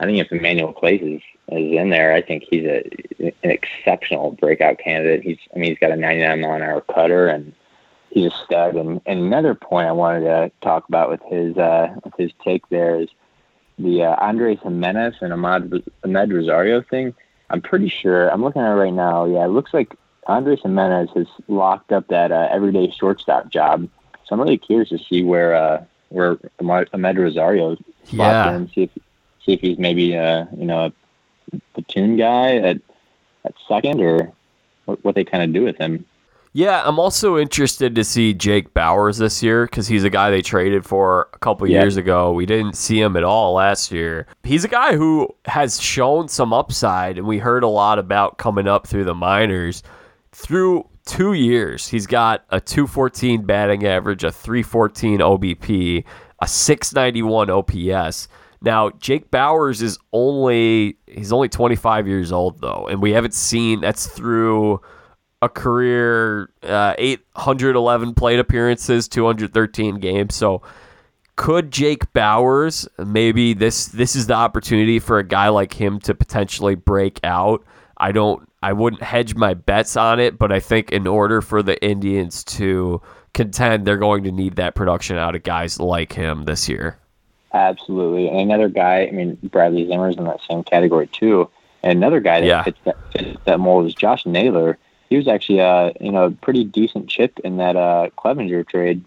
I think if Emmanuel Clase is, is in there, I think he's a an exceptional breakout candidate. He's I mean he's got a 99 mile an hour cutter and he's a stud. And, and another point I wanted to talk about with his uh, with his take there is the uh, Andres Gimenez and Amed, Amed Rosario thing. I'm pretty sure I'm looking at it right now. Yeah, it looks like Andres Gimenez has locked up that uh, everyday shortstop job. So I'm really curious to see where uh, where Amed Rosario yeah. in, see if see if he's maybe uh, you know a platoon guy at at second or what, what they kind of do with him. Yeah, I'm also interested to see Jake Bauers this year because he's a guy they traded for a couple yep. years ago. We didn't see him at all last year. He's a guy who has shown some upside, and we heard a lot about coming up through the minors. Through two years, he's got a 214 batting average, a 314 OBP, a 691 OPS. Now, Jake Bauers is only he's only 25 years old though, and we haven't seen that's through a career uh, 811 plate appearances, 213 games. So could Jake Bauers maybe this this is the opportunity for a guy like him to potentially break out? I don't I wouldn't hedge my bets on it, but I think in order for the Indians to contend, they're going to need that production out of guys like him this year. Absolutely. And another guy, I mean, Bradley Zimmer's in that same category too. And another guy that yeah. fits, that, fits that mold is Josh Naylor he was actually uh you know pretty decent chip in that uh Clevinger trade,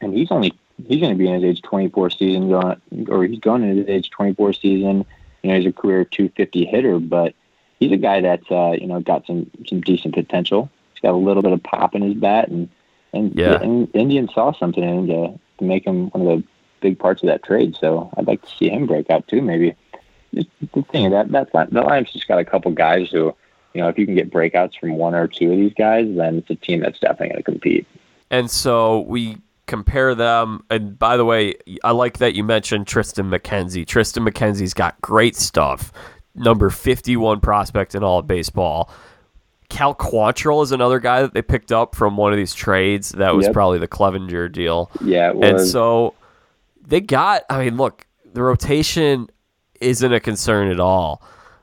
and he's only he's going to be in his age 24 season going or he's going into his age 24 season. You know he's a career 250 hitter, but he's a guy that's uh you know got some some decent potential. He's got a little bit of pop in his bat, and and, yeah. and Indians saw something in him to to make him one of the big parts of that trade. So I'd like to see him break out too, maybe. the thing that that that line's just got a couple guys who you know, if you can get breakouts from one or two of these guys, then it's a team that's definitely going to compete. And so we compare them. And by the way, I like that you mentioned Triston McKenzie. Triston McKenzie's got great stuff. Number 51 prospect in all of baseball. Cal Quantrill is another guy that they picked up from one of these trades. That was yep. probably the Clevinger deal. Yeah, And so they got, I mean, look, the rotation isn't a concern at all.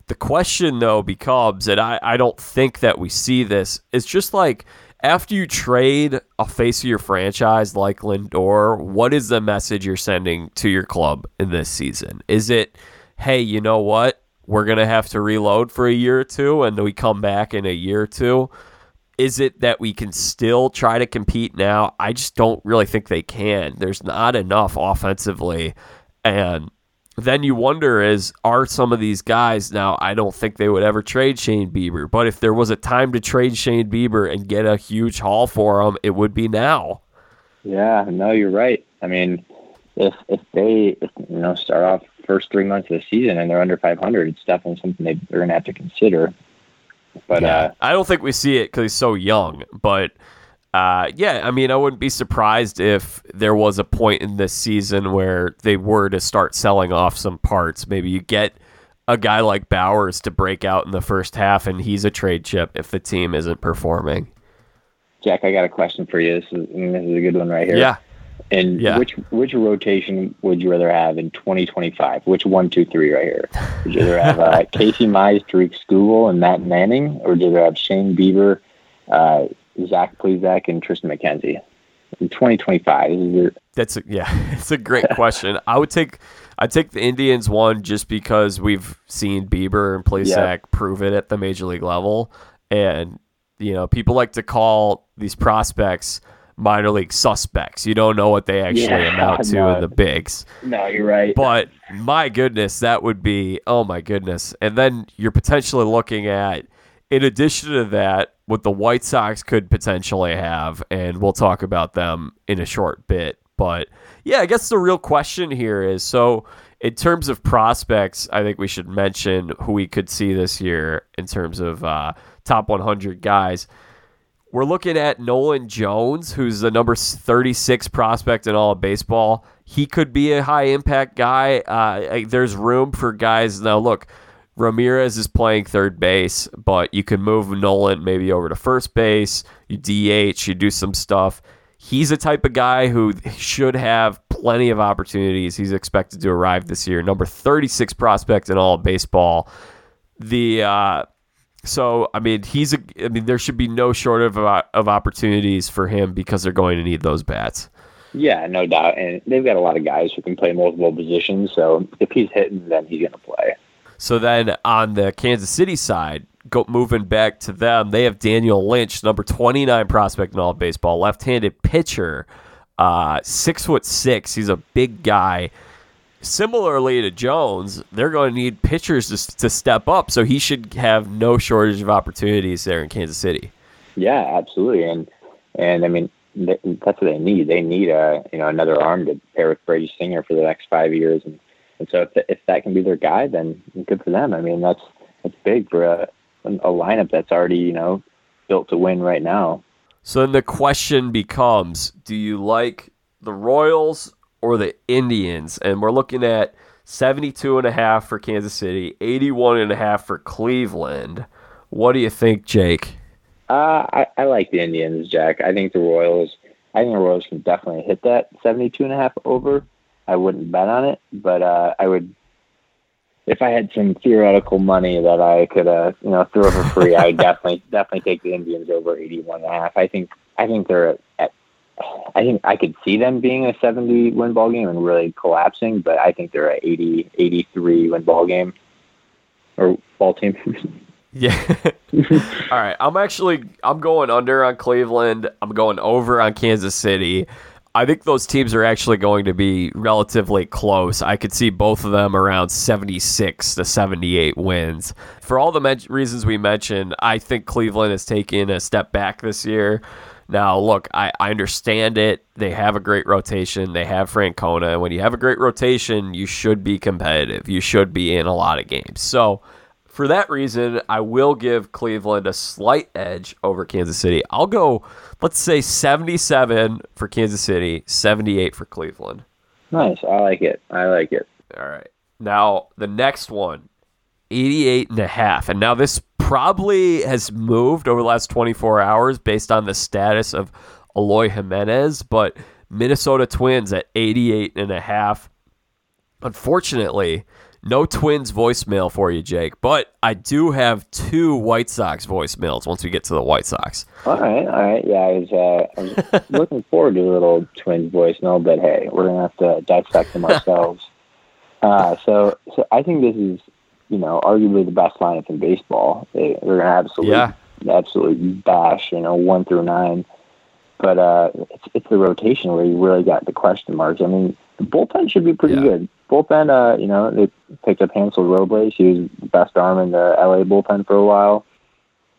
The question, though, becomes, and I, I don't think that we see this, it's just like after you trade a face of your franchise like Lindor, what is the message you're sending to your club in this season? Is it, hey, you know what? We're going to have to reload for a year or two and we come back in a year or two? Is it that we can still try to compete now? I just don't really think they can. There's not enough offensively. And then you wonder is are some of these guys now I don't think they would ever trade Shane Bieber, but if there was a time to trade Shane Bieber and get a huge haul for him, it would be now. Yeah, no, you're right. I mean, if if they you know start off first three months of the season and they're under 500, it's definitely something they, they're going to have to consider. But yeah, uh, I don't think we see it because he's so young. But uh, yeah, I mean, I wouldn't be surprised if there was a point in this season where they were to start selling off some parts. Maybe you get a guy like Bauers to break out in the first half, and he's a trade chip if the team isn't performing. Jack, I got a question for you. This is this is a good one right here. Yeah. And Yeah. which which rotation would you rather have in 2025? Which one, two, three right here? Would you rather have uh, Casey Mize, Tarik Skubal, and Matt Manning, or would you rather have Shane Bieber, uh, Zach Plesac, and Triston McKenzie? In 2025, this is your That's a, yeah, it's a great question. I would take I'd take the Indians one just because we've seen Bieber and Plesac Yeah. prove it at the major league level, and you know people like to call these prospects minor league suspects. You don't know what they actually Yeah, amount to no. in the bigs. no, you're right. But my goodness, that would be oh my goodness. And then you're potentially looking at in addition to that what the White Sox could potentially have and we'll talk about them in a short bit. But yeah, I guess the real question here is so in terms of prospects, I think we should mention who we could see this year in terms of uh, top 100 guys. We're looking at Nolan Jones, who's the number 36 prospect in all of baseball. He could be a high impact guy. Uh, there's room for guys. Now, look, Ramirez is playing third base, but you can move Nolan maybe over to first base. You DH, you do some stuff. He's a type of guy who should have plenty of opportunities. He's expected to arrive this year. Number 36 prospect in all of baseball. The uh, so I mean he's a I mean there should be no short of of opportunities for him because they're going to need those bats. yeah, no doubt. And they've got a lot of guys who can play multiple positions. So if he's hitting, then he's going to play. So then on the Kansas City side, go moving back to them, they have Daniel Lynch, number 29 prospect in all baseball, left-handed pitcher, uh, six foot six. He's a big guy. Similarly to Jones, they're going to need pitchers to, to step up, so he should have no shortage of opportunities there in Kansas City. Yeah, absolutely. And and I mean that's what they need. They need a you know another arm to pair with Brady Singer for the next five years. And and so if if that can be their guy, then good for them. I mean that's that's big for a a lineup that's already you know built to win right now. So then the question becomes do you like the Royals or the Indians? And we're looking at 72 and a half for Kansas City, 81 and a half for Cleveland. What do you think, Jake? Uh, I, I like the Indians, Jack. I think the Royals. I think the Royals can definitely hit that 72 and a half over. I wouldn't bet on it, but uh, I would. If I had some theoretical money that I could, uh, you know, throw for free, I would definitely, definitely take the Indians over 81 and a half. I think, I think they're at. I think I could see them being a 70 win ball game and really collapsing, but I think they're a 80, 83 win ball game or ball team. Yeah. All right. I'm actually I'm going under on Cleveland. I'm going over on Kansas City. I think those teams are actually going to be relatively close. I could see both of them around 76 to 78 wins. For all the men- reasons we mentioned, I think Cleveland has taken a step back this year. Now, look, I, I understand it. They have a great rotation. They have Francona. When you have a great rotation, you should be competitive. You should be in a lot of games. So, for that reason, I will give Cleveland a slight edge over Kansas City. I'll go, let's say 77 for Kansas City, 78 for Cleveland. nice. I like it. I like it. All right. Now, the next one, 88 and a half. And now this probably has moved over the last 24 hours based on the status of Eloy Jimenez, but Minnesota Twins at 88 and a half. Unfortunately, no Twins voicemail for you, Jake, but I do have two White Sox voicemails once we get to the White Sox. All right, all right. Yeah, I was, uh, I was looking forward to a little Twins voicemail, but hey, we're gonna have to dissect them ourselves. Uh, so, so I think this is, you know, arguably the best lineup in baseball. They, they're gonna absolutely, Yeah. absolutely bash, you know, one through nine. But uh, it's it's the rotation where you really got the question marks. I mean, the bullpen should be pretty Yeah. good. Bullpen, uh, you know, they picked up Hansel Robles. He was the best arm in the LA bullpen for a while.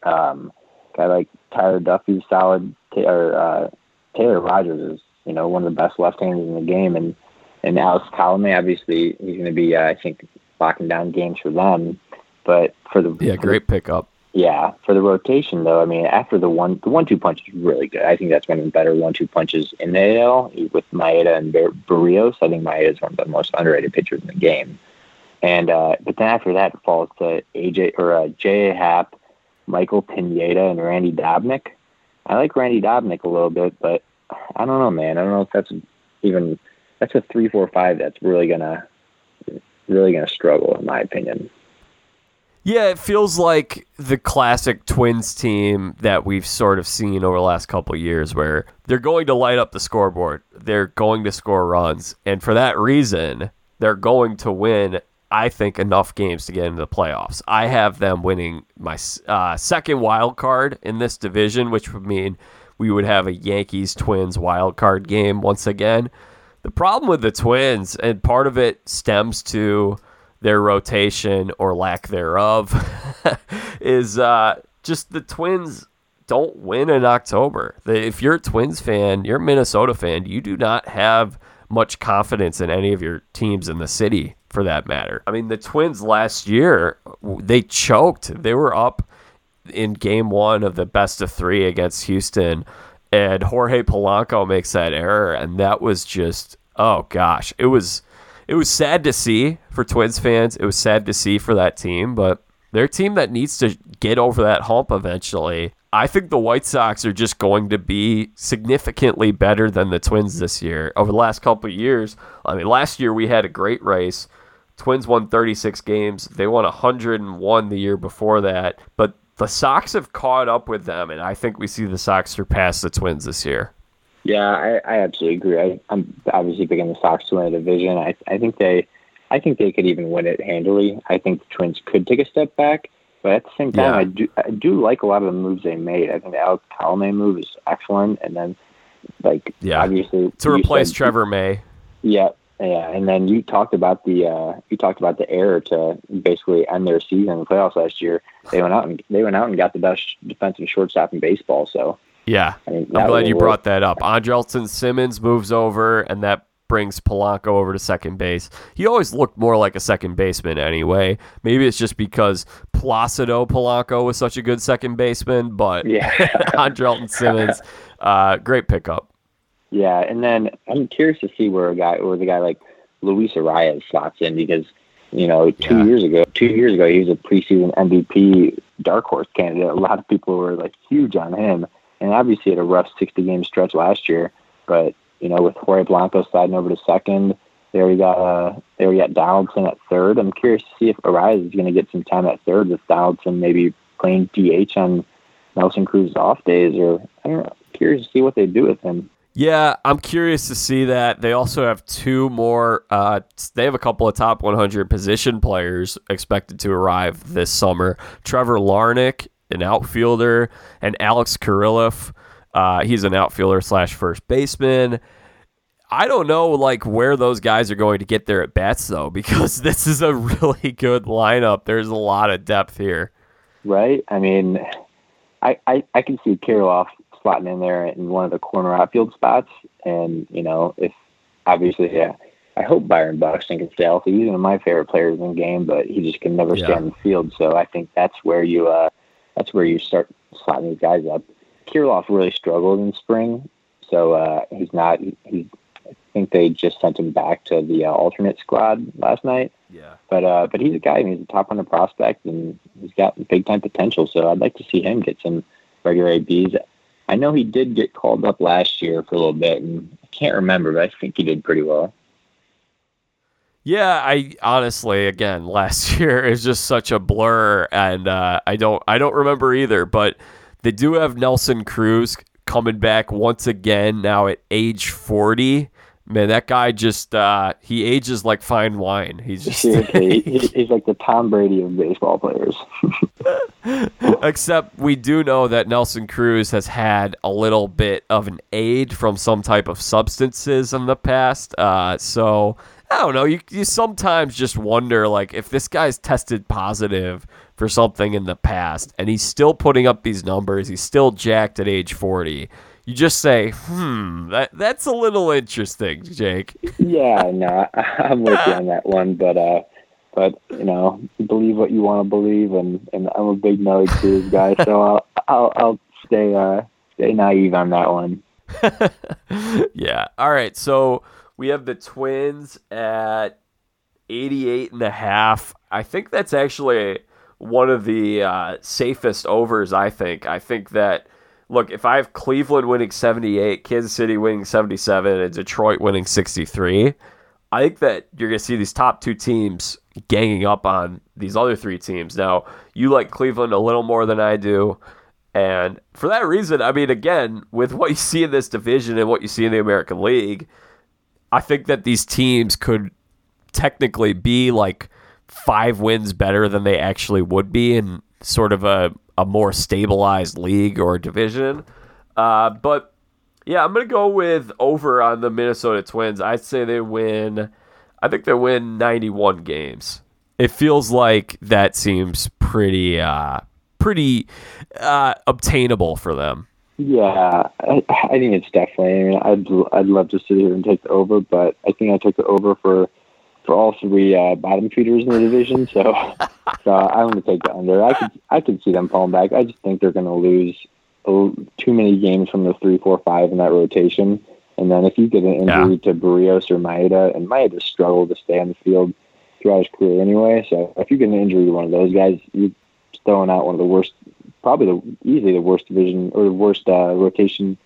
Um, guy like Tyler Duffey's solid. Or uh, Taylor Rogers is, you know, one of the best left-handers in the game, and and Alex Colomé, obviously, he's going to be, uh, I think, locking down games for them. But for the Yeah, great pickup. Yeah, for the rotation though, I mean, after the one, the one-two punch is really good. I think that's one of the better one-two punches in the AL with Maeda and Bar- Berrios. I think Maeda is one of the most underrated pitchers in the game. And uh, but then after that, it falls to AJ or uh, J. A. Happ, Michael Pineda, and Randy Dobnak. I like Randy Dobnak a little bit, but I don't know, man. I don't know if that's even that's a three, four, five that's really gonna really gonna struggle, in my opinion. Yeah, it feels like the classic Twins team that we've sort of seen over the last couple years where they're going to light up the scoreboard. They're going to score runs. And for that reason, they're going to win, I think, enough games to get into the playoffs. I have them winning my uh, second wild card in this division, which would mean we would have a Yankees Twins wild card game once again. The problem with the Twins, and part of it stems to their rotation or lack thereof is uh, just the Twins don't win in October. If you're a Twins fan, you're a Minnesota fan, you do not have much confidence in any of your teams in the city for that matter. I mean, the Twins last year, they choked. They were up in game one of the best of three against Houston, and Jorge Polanco makes that error, and that was just, oh gosh, it was it was sad to see for Twins fans. It was sad to see for that team, but they're a team that needs to get over that hump eventually. I think the White Sox are just going to be significantly better than the Twins this year. Over the last couple of years, I mean, last year we had a great race. Twins won 36 games. They won 101 the year before that, but the Sox have caught up with them, and I think we see the Sox surpass the Twins this year. Yeah, I, I absolutely agree. I, I'm obviously picking the Sox to win a division. I, I think they, I think they could even win it handily. I think the Twins could take a step back, but at the same time, yeah. I do, I do like a lot of the moves they made. I think the Alex Colome move is excellent, and then, like, yeah, obviously to replace said, Trevor May. Yeah, yeah, and then you talked about the uh, you talked about the error to basically end their season in the playoffs last year. They went out and they went out and got the best defensive shortstop in baseball. So yeah, I'm glad you brought that up. Andrelton Simmons moves over, and that brings Polanco over to second base. He always looked more like a second baseman anyway. Maybe it's just because Placido Polanco was such a good second baseman, but yeah. Andrelton Simmons, uh, great pickup. Yeah, and then I'm curious to see where a guy, where the guy like Luis Arraez slots in because you know two yeah. years ago, two years ago he was a preseason MVP dark horse candidate. A lot of people were like huge on him and obviously had a rough 60 game stretch last year. But you know, with Jorge Polanco sliding over to second, there we got uh, there we got Donaldson at third. I'm curious to see if Arraez is going to get some time at third with Donaldson maybe playing DH on Nelson Cruz's off days, or I don't know. Curious to see what they do with him. Yeah, I'm curious to see that. They also have two more. Uh, they have a couple of top 100 position players expected to arrive this summer. Trevor Larnach an outfielder, and Alex Kirilloff. Uh, he's an outfielder slash first baseman. I don't know like where those guys are going to get their at bats though, because this is a really good lineup. There's a lot of depth here. Right. I mean, I I, I can see Kirilloff slotting in there in one of the corner outfield spots, and you know if obviously yeah. I hope Byron Buxton can stay healthy. He's one of my favorite players in the game, but he just can never yeah. stay on the field. So I think that's where you uh, that's where you start slotting these guys up. Kirilloff really struggled in spring, so uh, he's not. He, he, I think they just sent him back to the uh, alternate squad last night. Yeah. But uh, but he's a guy. I mean, he's a top hundred prospect, and he's got big time potential. So I'd like to see him get some regular ABs. I know he did get called up last year for a little bit, and I can't remember, but I think he did pretty well. Yeah, I honestly, again, last year is just such a blur, and uh, I don't, I don't remember either. But they do have Nelson Cruz coming back once again now at age forty. Man, that guy just uh, he ages like fine wine. He's just Seriously, he's like the Tom Brady of baseball players. Except we do know that Nelson Cruz has had a little bit of an aid from some type of substances in the past. Uh, so I don't know. You you sometimes just wonder like if this guy's tested positive for something in the past and he's still putting up these numbers, he's still jacked at age 40. You just say, "Hmm, that that's a little interesting, Jake." yeah, no, I'm with you on that one, but uh but you know, believe what you want to believe and and I'm a big Nelly Cruz guy, so I'll I'll I'll stay uh stay naive on that one. yeah. All right. So we have the Twins at 88 and a half. I think that's actually one of the uh, safest overs, I think. I think that look, if I have Cleveland winning 78, Kansas City winning 77, and Detroit winning 63, I think that you're going to see these top two teams ganging up on these other three teams. Now, you like Cleveland a little more than I do. And for that reason, I mean, again, with what you see in this division and what you see in the American League, I think that these teams could technically be like five wins better than they actually would be in sort of a, a more stabilized league or division. Uh, but yeah, I'm going to go with over on the Minnesota Twins. I'd say they win, I think they win 91 games. It feels like that seems pretty, uh, pretty uh, obtainable for them. Yeah, I, I think it's definitely. I mean, I'd I'd love to sit here and take the over, but I think I took the over for for all three uh, bottom feeders in the division. So, so I'm going to take the under. I could I could see them falling back. I just think they're going to lose too many games from the three, four, five in that rotation. And then if you get an injury yeah. to Berrios or Maeda, and Maeda struggled to stay on the field throughout his career anyway. So if you get an injury to one of those guys, you're throwing out one of the worst probably the easily the worst division or the worst uh, rotation.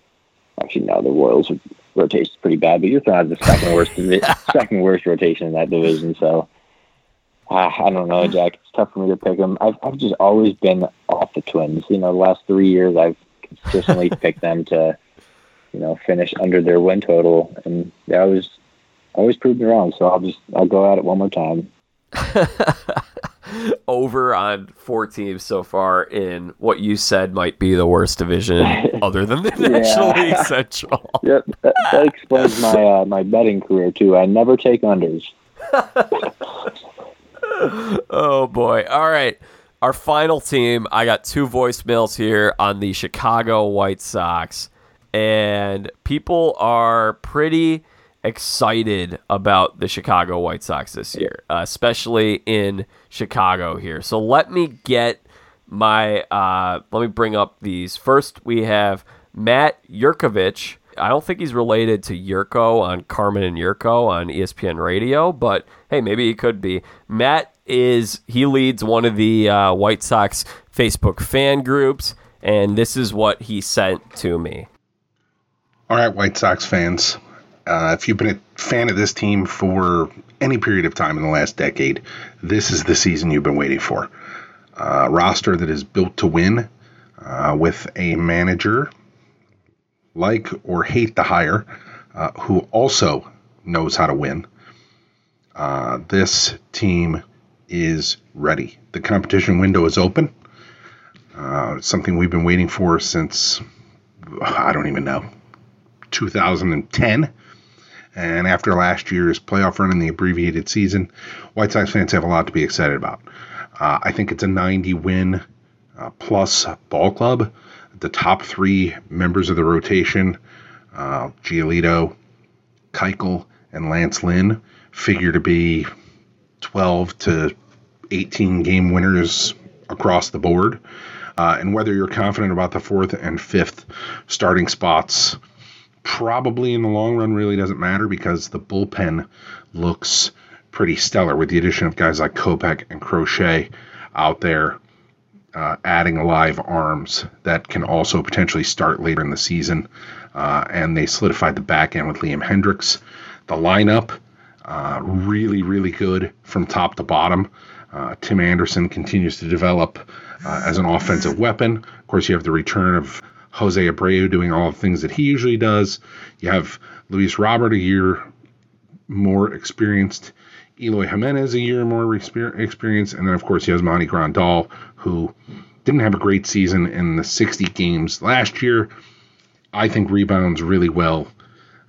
Actually, no, the Royals rotation is pretty bad, but you're throwing out the second worst second worst rotation in that division. So uh, I don't know, Jack. It's tough for me to pick them. I've I've just always been off the Twins. You know, the last three years I've consistently picked them to you know finish under their win total, and they always always proved me wrong. So I'll just I'll go at it one more time. over on four teams so far in what you said might be the worst division other than the yeah. National League Central. Yep, that, that explains my uh, my betting career too. I never take unders. oh boy! All right, our final team. I got two voicemails here on the Chicago White Sox, and people are pretty excited about the Chicago White Sox this year, uh, especially in Chicago here. So let me get my uh, let me bring up these. First, we have Matt Yurkovich. I don't think he's related to Jurko on Carmen and Jurko on ESPN Radio, but hey, maybe he could be. Matt is he leads one of the uh, White Sox Facebook fan groups, and this is what he sent to me. All right, White Sox fans. Uh, if you've been a fan of this team for any period of time in the last decade, this is the season you've been waiting for. Uh, roster that is built to win uh, with a manager like or hate the hire uh, who also knows how to win. Uh, this team is ready. The competition window is open. Uh, something we've been waiting for since, I don't even know, 2010. And after last year's playoff run in the abbreviated season, White Sox fans have a lot to be excited about. Uh, I think it's a 90 win uh, plus ball club. The top three members of the rotation, uh, Giolito, Keuchel, and Lance Lynn, figure to be 12 to 18 game winners across the board. Uh, and whether you're confident about the fourth and fifth starting spots, probably in the long run really doesn't matter because the bullpen looks pretty stellar with the addition of guys like Kopech and Crochet out there, uh, adding live arms that can also potentially start later in the season. Uh, and they solidified the back end with Liam Hendriks. The lineup, uh, really, really good from top to bottom. Uh, Tim Anderson continues to develop uh, as an offensive weapon. Of course, you have the return of Jose Abreu doing all the things that he usually does. You have Luis Robert a year more experienced, Eloy Jimenez a year more experienced, and then of course Yasmani Grandal, who didn't have a great season in the 60 games last year. I think rebounds really well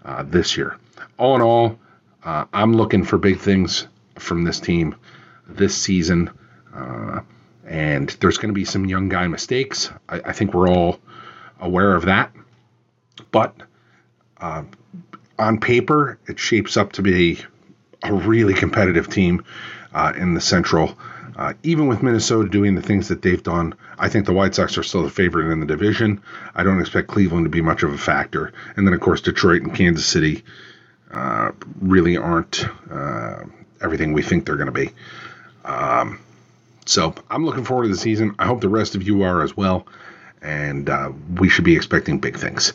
uh, this year. All in all, uh, I'm looking for big things from this team this season. Uh, and there's going to be some young guy mistakes. I, I think we're all aware of that. But uh, on paper, it shapes up to be a really competitive team uh, in the Central. Uh, even with Minnesota doing the things that they've done, I think the White Sox are still the favorite in the division. I don't expect Cleveland to be much of a factor. And then, of course, Detroit and Kansas City uh, really aren't uh, everything we think they're going to be. Um, so I'm looking forward to the season. I hope the rest of you are as well and uh, we should be expecting big things.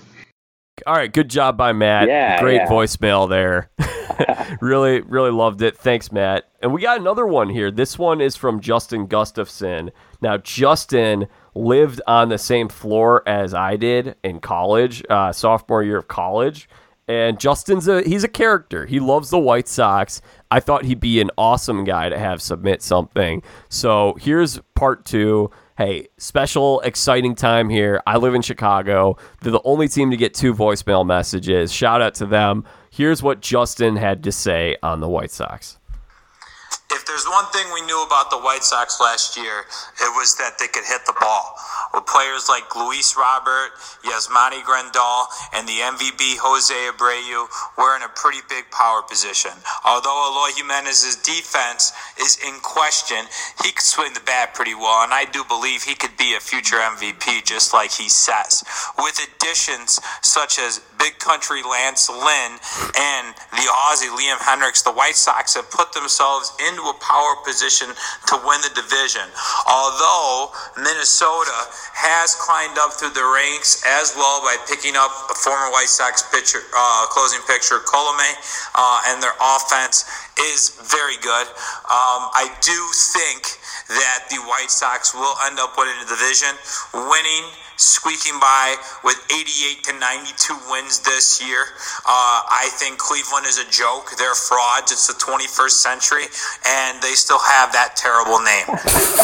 All right, good job by Matt. Yeah, great yeah. voicemail there. really, really loved it. Thanks, Matt. And we got another one here. This one is from Justin Gustafson. Now, Justin lived on the same floor as I did in college, uh, sophomore year of college. And Justin's a he's a character. He loves the White Sox. I thought he'd be an awesome guy to have submit something. So here's part two. Hey, special, exciting time here. I live in Chicago. They're the only team to get two voicemail messages. Shout out to them. Here's what Justin had to say on the White Sox. If there's one thing we knew about the White Sox last year, it was that they could hit the ball. With players like Luis Robert, Yasmani Grandal, and the MVP Jose Abreu, we're in a pretty big power position. Although Eloy Jimenez's defense is in question, he could swing the bat pretty well, and I do believe he could be a future MVP, just like he says. With additions such as Big Country Lance Lynn and the Aussie Liam Hendriks, the White Sox have put themselves into a power position to win the division. Although Minnesota has climbed up through the ranks as well by picking up a former White Sox pitcher, uh, closing pitcher Colome, uh, and their offense is very good. Um, I do think that the White Sox will end up winning the division, winning squeaking by with 88 to 92 wins this year. Uh, I think Cleveland is a joke. They're frauds. It's the 21st century, and they still have that terrible name.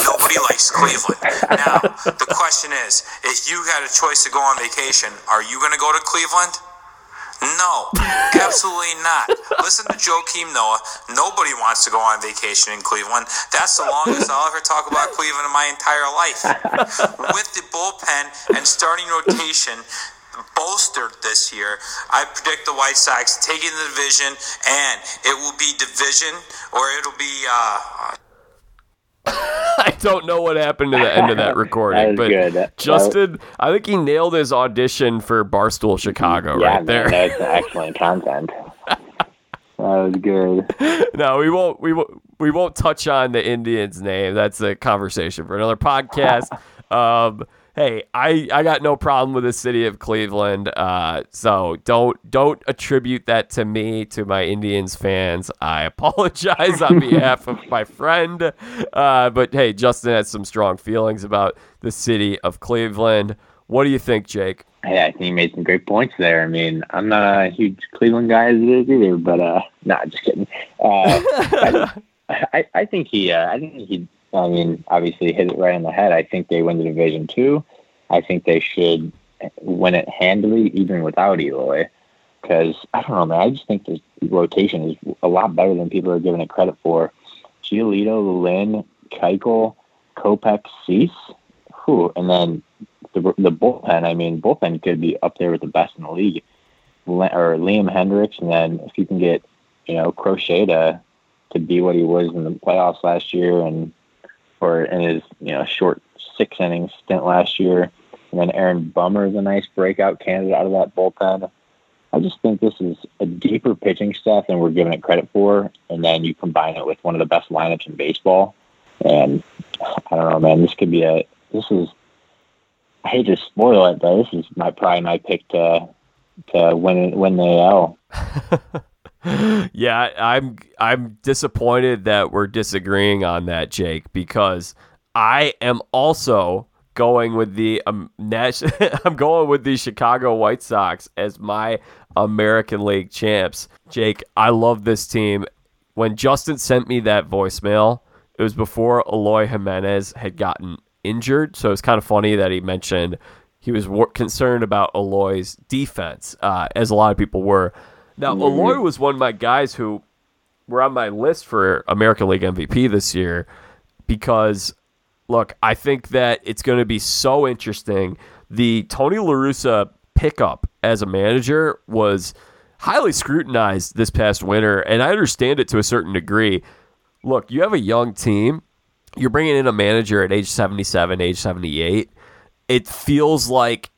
Nobody likes Cleveland. Now, the question is if you had a choice to go on vacation, are you going to go to Cleveland? No, absolutely not. Listen to Joakim Noah. Nobody wants to go on vacation in Cleveland. That's the longest I'll ever talk about Cleveland in my entire life. With the bullpen and starting rotation bolstered this year, I predict the White Sox taking the division, and it will be division or it'll be. Uh, I don't know what happened to the end of that recording, That but good. That- Justin, I think he nailed his audition for Barstool Chicago yeah, right there. that's excellent content. That was good. no, we won't. We won't. We won't touch on the Indians' name. That's a conversation for another podcast. um, hey, I, I got no problem with the city of Cleveland. Uh, so don't don't attribute that to me to my Indians fans. I apologize on behalf of my friend. Uh, but hey, Justin has some strong feelings about the city of Cleveland. What do you think, Jake? Hey, I think he made some great points there. I mean, I'm not a huge Cleveland guy as it is either, but uh, nah, just kidding. Uh, I, I think he, uh, I think he. I mean, obviously hit it right on the head. I think they win the division too. I think they should win it handily, even without Eloy. Because I don't know, man. I just think the rotation is a lot better than people are giving it credit for. Giolito, Lynn, Keuchel, Kopech, Cease, whew, and then the the bullpen. I mean, bullpen could be up there with the best in the league. Le- or Liam Hendriks, and then if you can get, you know, Crochet to to be what he was in the playoffs last year, and or in his you know short six innings stint last year, and then Aaron Bummer is a nice breakout candidate out of that bullpen. I just think this is a deeper pitching staff than we're giving it credit for, and then you combine it with one of the best lineups in baseball, and I don't know, man. This could be a. This is. I hate to spoil it, but this is my probably my pick to to win win the AL. yeah, I'm I'm disappointed that we're disagreeing on that, Jake, because I am also going with the um, Nash- I'm going with the Chicago White Sox as my American League champs. Jake, I love this team. When Justin sent me that voicemail, it was before Eloy Jimenez had gotten injured, so it's kind of funny that he mentioned he was wor- concerned about Eloy's defense, uh, as a lot of people were. Now, mm-hmm. Eloy was one of my guys who were on my list for American League MVP this year because, look, I think that it's going to be so interesting. The Tony LaRussa pickup as a manager was highly scrutinized this past winter, and I understand it to a certain degree. Look, you have a young team, you're bringing in a manager at age 77, age 78. It feels like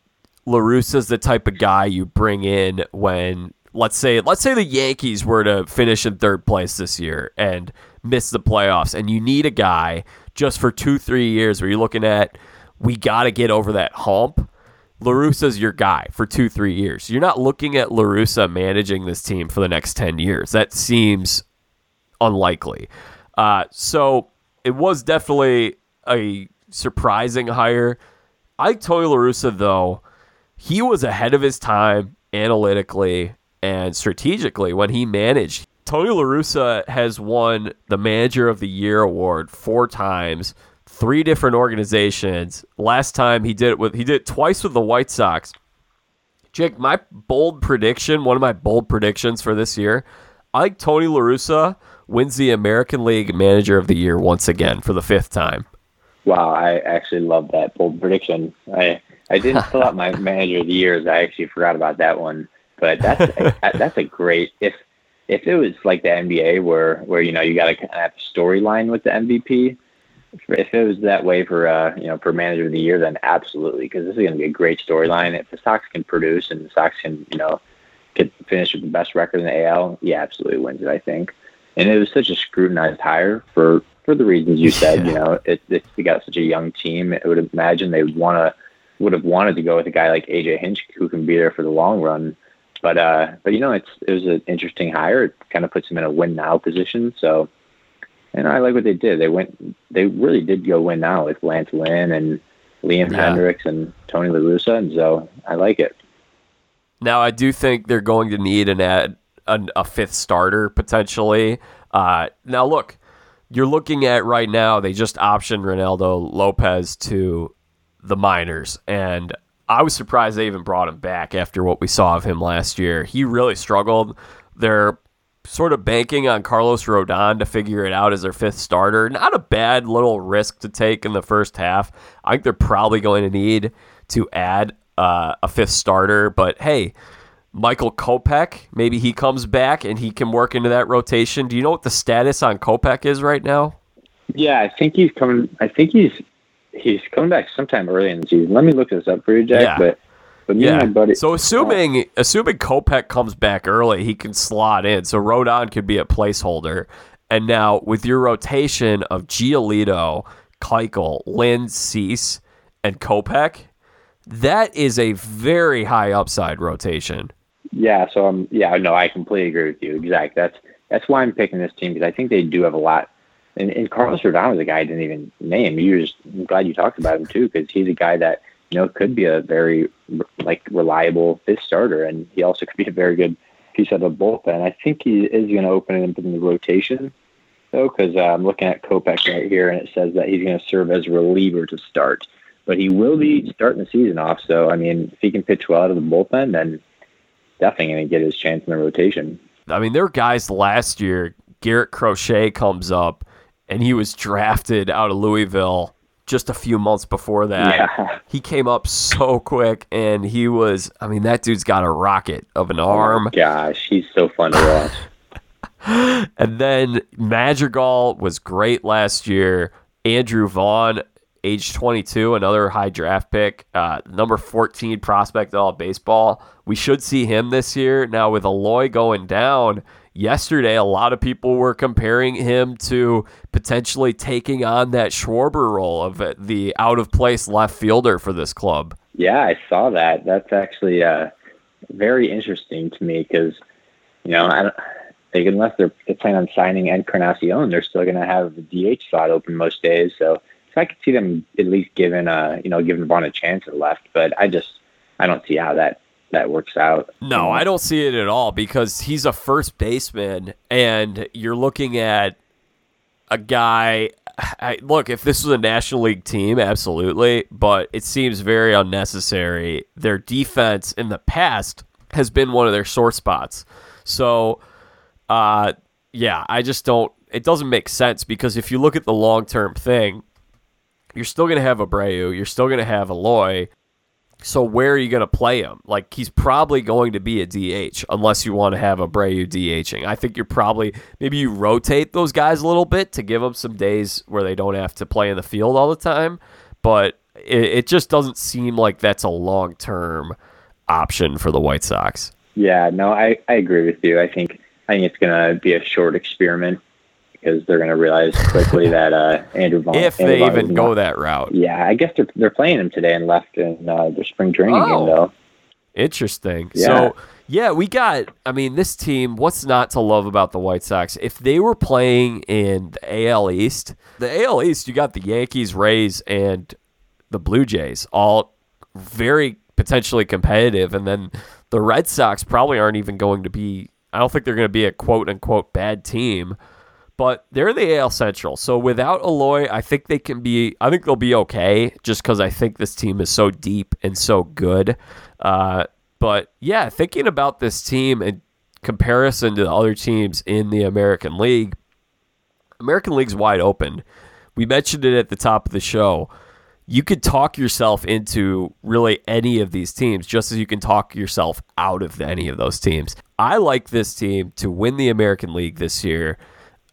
LaRussa's the type of guy you bring in when let's say let's say the Yankees were to finish in third place this year and miss the playoffs and you need a guy just for 2 3 years where you're looking at we got to get over that hump. LaRussa's your guy for two, three years. You're not looking at LaRussa managing this team for the next 10 years. That seems unlikely. Uh, so it was definitely a surprising hire. I Tony LaRussa, though, he was ahead of his time analytically and strategically when he managed. Tony LaRussa has won the Manager of the Year award four times three different organizations. Last time he did it with he did it twice with the White Sox. Jake, my bold prediction, one of my bold predictions for this year, I think Tony LaRussa wins the American League Manager of the Year once again for the fifth time. Wow, I actually love that bold prediction. I I didn't fill out my Manager of the Years. I actually forgot about that one. But that's a, that's a great if if it was like the NBA where where you know you got to kind of have a storyline with the MVP if it was that way for uh, you know for manager of the year, then absolutely, because this is going to be a great storyline. If the Sox can produce and the Sox can you know get finish with the best record in the AL, he absolutely wins it. I think, and it was such a scrutinized hire for for the reasons you said. Yeah. You know, it, it they got such a young team. I would imagine they would want to would have wanted to go with a guy like AJ Hinch who can be there for the long run. But uh, but you know, it's it was an interesting hire. It kind of puts him in a win now position. So and I like what they did. They went, they really did go win now with Lance Lynn and Liam yeah. Hendriks and Tony La Russa, and so I like it. Now I do think they're going to need an ad, an, a fifth starter potentially. Uh, now look, you're looking at right now. They just optioned Reynaldo Lopez to the minors, and I was surprised they even brought him back after what we saw of him last year. He really struggled. They're sort of banking on Carlos Rodon to figure it out as their fifth starter. Not a bad little risk to take in the first half. I think they're probably going to need to add uh, a fifth starter, but hey, Michael Kopech, maybe he comes back and he can work into that rotation. Do you know what the status on Kopech is right now? Yeah, I think he's coming. I think he's he's coming back sometime early in the season. Let me look this up for you, Jack. Yeah. But but me yeah. and my buddy. So assuming assuming Kopech comes back early, he can slot in. So Rodon could be a placeholder. And now with your rotation of Giolito, Keuchel, Lynn, Cease, and Kopech, that is a very high upside rotation. Yeah, so um, yeah, no, I completely agree with you. Exactly. That's that's why I'm picking this team because I think they do have a lot. And, and Carlos Rodon was a guy I didn't even name. You just I'm glad you talked about him too because he's a guy that you know, could be a very like reliable fifth starter, and he also could be a very good piece of the bullpen. I think he is going to open up in the rotation though, because uh, I'm looking at Kopech right here, and it says that he's going to serve as reliever to start, but he will be starting the season off. So I mean, if he can pitch well out of the bullpen, then definitely going to get his chance in the rotation. I mean, there were guys last year. Garrett Crochet comes up, and he was drafted out of Louisville just a few months before that. Yeah. He came up so quick, and he was, I mean, that dude's got a rocket of an arm. Oh gosh, he's so fun to watch. and then Madrigal was great last year. Andrew Vaughn, age 22, another high draft pick, uh, number 14 prospect of all baseball. We should see him this year. Now, with Eloy going down, yesterday, a lot of people were comparing him to potentially taking on that Schwarber role of the out of place left fielder for this club. Yeah, I saw that. That's actually uh, very interesting to me because, you know, I don't, they, unless they're, they're planning on signing Encarnacion, they're still going to have the DH slot open most days. So, so I could see them at least giving, uh, you know, giving Vaughn a chance at left. But I just, I don't see how that that works out. No, I don't see it at all because he's a first baseman, and you're looking at a guy. I, look, if this was a National League team, absolutely, but it seems very unnecessary. Their defense in the past has been one of their sore spots. So, uh, yeah, I just don't. It doesn't make sense because if you look at the long term thing, you're still going to have Abreu, you're still going to have Eloy, so where are you going to play him? Like he's probably going to be a DH unless you want to have a Abreu DHing. I think you're probably maybe you rotate those guys a little bit to give them some days where they don't have to play in the field all the time. But it, it just doesn't seem like that's a long term option for the White Sox. Yeah, no, I, I agree with you. I think I think it's going to be a short experiment because they're going to realize quickly that uh, Andrew Vaughn. if Andrew they Vaughn even go not- that route. Yeah, I guess they're they're playing him today and left in uh, the spring training Oh. game though. Interesting. Yeah. So, yeah, we got, I mean, this team, what's not to love about the White Sox? If they were playing in the AL East, the AL East, you got the Yankees, Rays, and the Blue Jays, all very potentially competitive. And then the Red Sox probably aren't even going to be, I don't think they're going to be a quote unquote bad team. But they're the AL Central. So without Eloy, I think they can be, I think they'll be okay just because I think this team is so deep and so good. Uh, but yeah, thinking about this team in comparison to the other teams in the American League, American League's wide open. We mentioned it at the top of the show. You could talk yourself into really any of these teams, just as you can talk yourself out of any of those teams. I like this team to win the American League this year.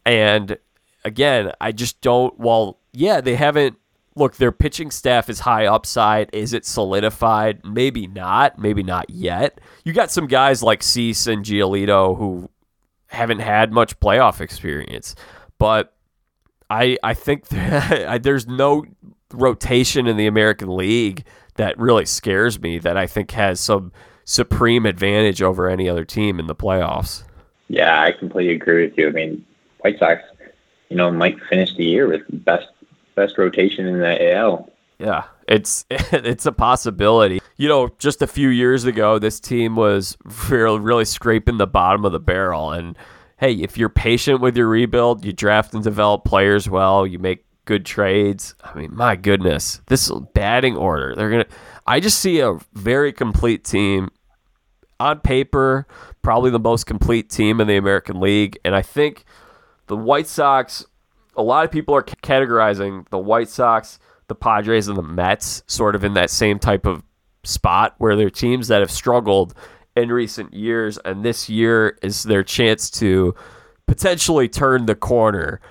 And again, I just don't. Well, yeah, they haven't. Look, their pitching staff is high upside. Is it solidified? Maybe not. Maybe not yet. You got some guys like Cease and Giolito who haven't had much playoff experience, but I I think there's no rotation in the American League that really scares me. That I think has some supreme advantage over any other team in the playoffs. Yeah, I completely agree with you. I mean, White Sox, you know, might finish the year with best best rotation in the AL. Yeah, it's it's a possibility. You know, just a few years ago, this team was really, really scraping the bottom of the barrel. And hey, if you're patient with your rebuild, you draft and develop players well, you make good trades. I mean, my goodness, this batting order. They're gonna. I just see a very complete team on paper, probably the most complete team in the American League. And I think the White Sox, a lot of people are categorizing the White Sox, the Padres, and the Mets sort of in that same type of spot where they're teams that have struggled in recent years. And this year is their chance to potentially turn the corner.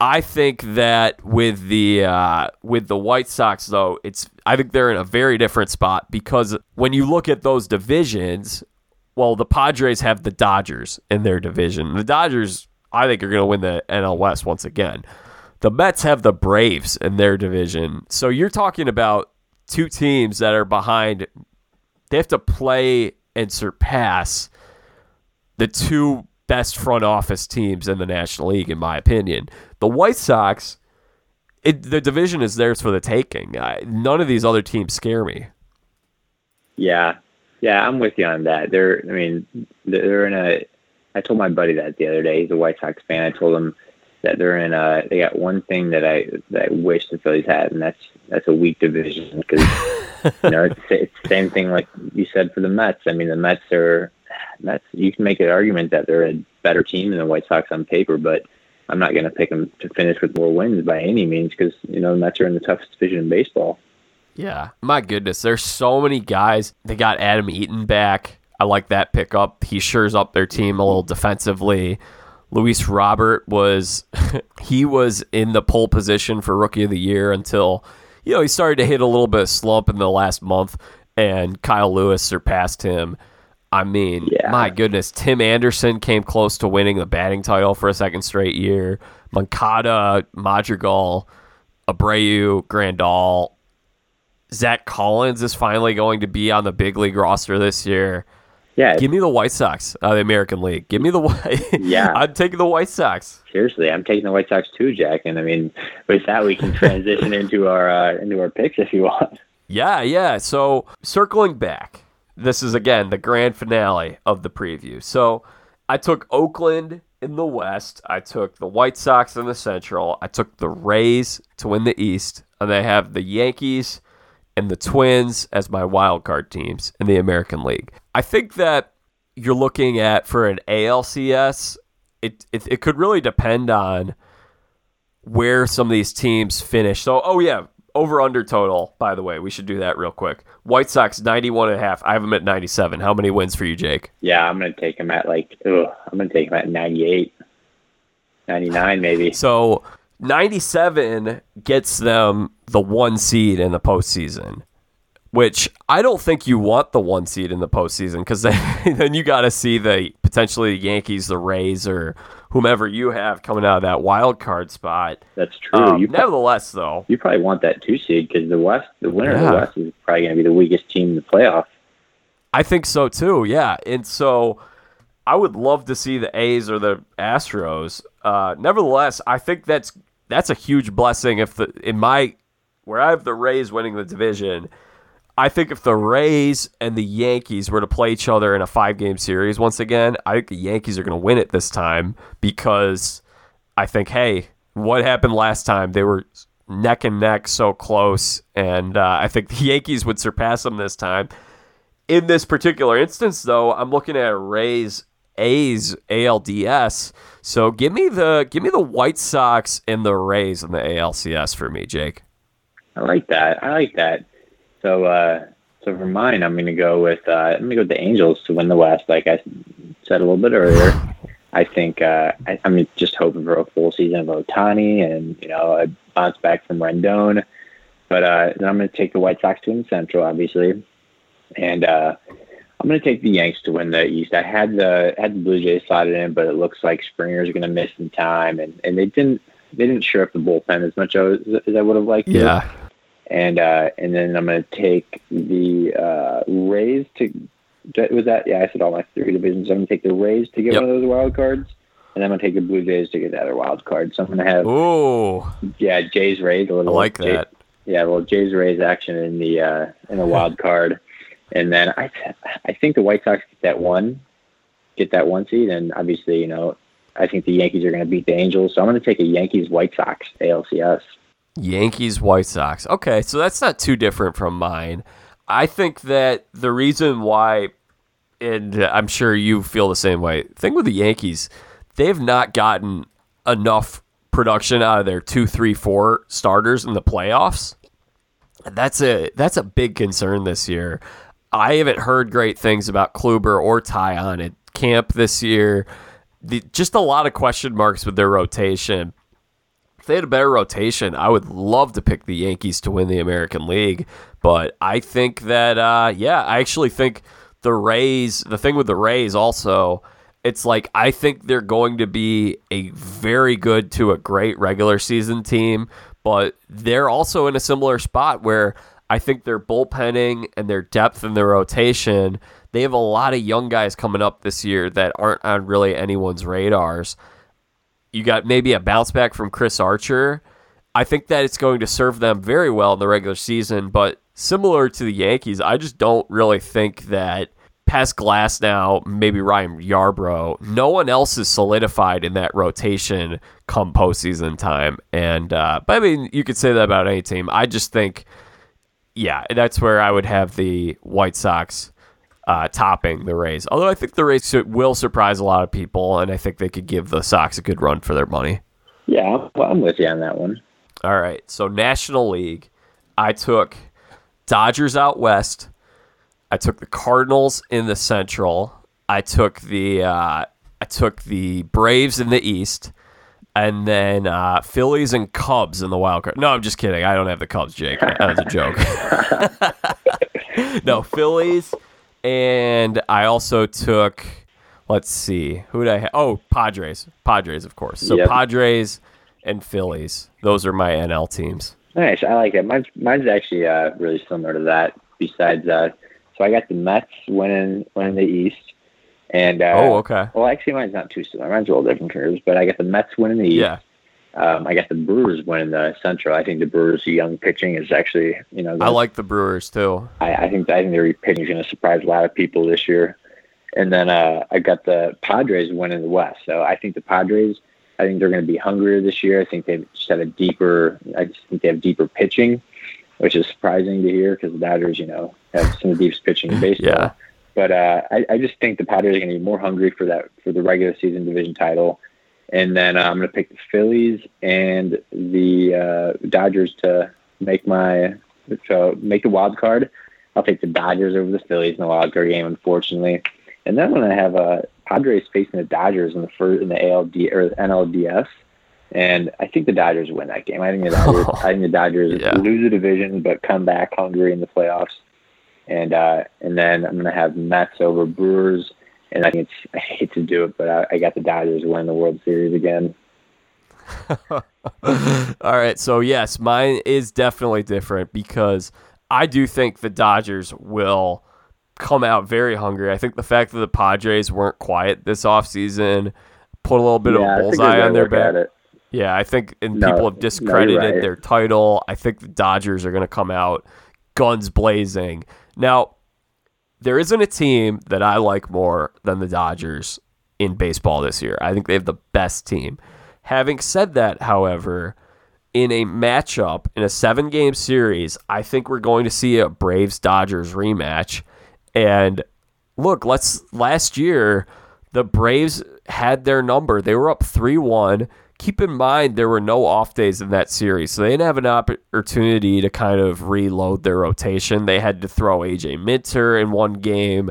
I think that with the uh, with the White Sox though, it's I think they're in a very different spot because when you look at those divisions, well, the Padres have the Dodgers in their division. The Dodgers, I think, you're going to win the NL West once again. The Mets have the Braves in their division. So you're talking about two teams that are behind. They have to play and surpass the two best front office teams in the National League, in my opinion. The White Sox, it, the division is theirs for the taking. I, none of these other teams scare me. Yeah, yeah, I'm with you on that. They're, I mean, they're in a. I told my buddy that the other day. He's a White Sox fan. I told him that they're in a. They got one thing that I that I wish the Phillies had, and that's that's a weak division because you know it's, it's the same thing like you said for the Mets. I mean, the Mets are. Mets. You can make an argument that they're a better team than the White Sox on paper, but I'm not going to pick them to finish with more wins by any means because you know the Mets are in the toughest division in baseball. Yeah, my goodness, there's so many guys. They got Adam Eaton back. I like that pickup. He shores up their team a little defensively. Luis Robert was he was in the pole position for rookie of the year until you know he started to hit a little bit of slump in the last month, and Kyle Lewis surpassed him. I mean, Yeah. my goodness, Tim Anderson came close to winning the batting title for a second straight year. Moncada, Madrigal, Abreu, Grandal, Zack Collins is finally going to be on the big league roster this year. Yeah, Give me the White Sox, uh, the American League. Give me the White. Yeah. I'm taking the White Sox. seriously, I'm taking the White Sox too, Jack. And I mean, with that, we can transition into our uh, into our picks if you want. Yeah, yeah. So circling back, this is again the grand finale of the preview. So I took Oakland in the West. I took the White Sox in the Central. I took the Rays to win the East, and I have the Yankees and the Twins as my wild card teams in the American League. I think that you're looking at for an ALCS. It, it, it could really depend on where some of these teams finish. So, oh yeah, over under total, by the way, we should do that real quick. White Sox 91 and a half. I have them at 97. How many wins for you, Jake? Yeah, I'm gonna take them at like, ugh, I'm gonna take them at 98, 99 maybe. So, 97 gets them the one seed in the postseason, which I don't think you want the one seed in the postseason because then, then you got to see the potentially the Yankees, the Rays, or whomever you have coming out of that wild card spot. That's true. Um, nevertheless, though, you probably want that two seed because the West, the winner of the West, is probably going to be the weakest team in the playoff. I think so too. Yeah, and so I would love to see the A's or the Astros. Uh, nevertheless, I think that's that's a huge blessing. If the in my where I have the Rays winning the division, I think if the Rays and the Yankees were to play each other in a five game series once again, I think the Yankees are going to win it this time because I think hey, what happened last time? They were neck and neck, so close, and uh, I think the Yankees would surpass them this time in this particular instance, though, I'm looking at Rays A's ALDS. So give me the give me the White Sox and the Rays in the ALCS for me, Jake. I like that. I like that. So, uh, so for mine, I'm going to go with uh, I'm going to go with the Angels to win the West. Like I said a little bit earlier, I think uh, I, I'm just hoping for a full season of Ohtani and you know a bounce back from Rendon. But uh, then I'm going to take the White Sox to win Central, obviously, and uh, I'm going to take the Yanks to win the East. I had the had the Blue Jays slotted in, but it looks like Springer's going to miss some time, and, and they didn't they didn't shore up the bullpen as much as, as I would have liked. to and uh, and then I'm going to take the uh, Rays to. Was that yeah? I said all my three divisions. I'm going to take the Rays to get Yep. one of those wild cards, and I'm going to take the Blue Jays to get the other wild card. So I'm going to have oh yeah Jays Rays a little like Jay- that. yeah, well Jays Rays action in the uh, in the wild card, and then I I think the White Sox get that one, get that one seed, and obviously you know I think the Yankees are going to beat the Angels, so I'm going to take a Yankees White Sox ALCS. Yankees White Sox. Okay, so that's not too different from mine. I think that the reason why, and I'm sure you feel the same way. Thing with the Yankees, they've not gotten enough production out of their two, three, four starters in the playoffs. That's a that's a big concern this year. I haven't heard great things about Kluber or Taillon at camp this year. The, just a lot of question marks with their rotation. They had a better rotation, I would love to pick the Yankees to win the American League. But I think that, uh, yeah, I actually think the Rays, the thing with the Rays also, it's like I think they're going to be a very good to a great regular season team, but they're also in a similar spot where I think their bullpenning and their depth in their rotation, they have a lot of young guys coming up this year that aren't on really anyone's radars you got maybe a bounce back from Chris Archer. I think that it's going to serve them very well in the regular season, but similar to the Yankees, I just don't really think that past Glasnow, maybe Ryan Yarbrough, no one else is solidified in that rotation come postseason time. And uh, but I mean, you could say that about any team. I just think, yeah, that's where I would have the White Sox uh, topping the Rays. Although I think the Rays will surprise a lot of people, and I think they could give the Sox a good run for their money. Yeah, well, I'm with you on that one. All right, so National League, I took Dodgers out west. I took the Cardinals in the Central. I took the uh, I took the Braves in the East, and then uh, Phillies and Cubs in the wild card. No, I'm just kidding. I don't have the Cubs, Jake. That was a joke. no, Phillies, and I also took. Let's see, who did I have? Oh, Padres. Padres, of course. So Yep. Padres and Phillies. Those are my NL teams. Nice, I like it. Mine's mine's actually uh, really similar to that. Besides, uh, so I got the Mets winning winning the East, and uh, oh, okay. well, actually, mine's not too similar. Mine's a little different curves, but I got the Mets winning the East. Yeah. Um, I got the Brewers winning the Central. I think the Brewers' young pitching is actually, you know, the, I like the Brewers too. I, I think I think their pitching is going to surprise a lot of people this year. And then uh, I got the Padres winning the West. So I think the Padres, I think they're going to be hungrier this year. I think they've just had a deeper. I just think they have deeper pitching, which is surprising to hear because the Dodgers, you know, have some of the deepest pitching in baseball. Yeah. But uh, I, I just think the Padres are going to be more hungry for that for the regular season division title. And then uh, I'm going to pick the Phillies and the uh, Dodgers to make my so make the wild card. I'll take the Dodgers over the Phillies in the wild card game, unfortunately. And then when I have uh, Padres facing the Dodgers in the first in the ALD or the NLDS, and I think the Dodgers win that game. I think the Dodgers, I think the Dodgers Yeah. lose the division but come back hungry in the playoffs. And uh, and then I'm gonna have Mets over Brewers, and I think it's I hate to do it, but I, I got the Dodgers win the World Series again. All right, so yes, mine is definitely different because I do think the Dodgers will come out very hungry. I think the fact that the Padres weren't quiet this offseason put a little bit yeah, of a bullseye on their back. Yeah, I think and No, people have discredited you're right. their title. I think the Dodgers are going to come out guns blazing. Now, there isn't a team that I like more than the Dodgers in baseball this year. I think they have the best team. Having said that, however, in a matchup in a seven game series, I think we're going to see a Braves Dodgers rematch. And look, let's last year the Braves had their number. They were up 3 1. Keep in mind there were no off days in that series, so they didn't have an opportunity to kind of reload their rotation. They had to throw AJ Minter in one game.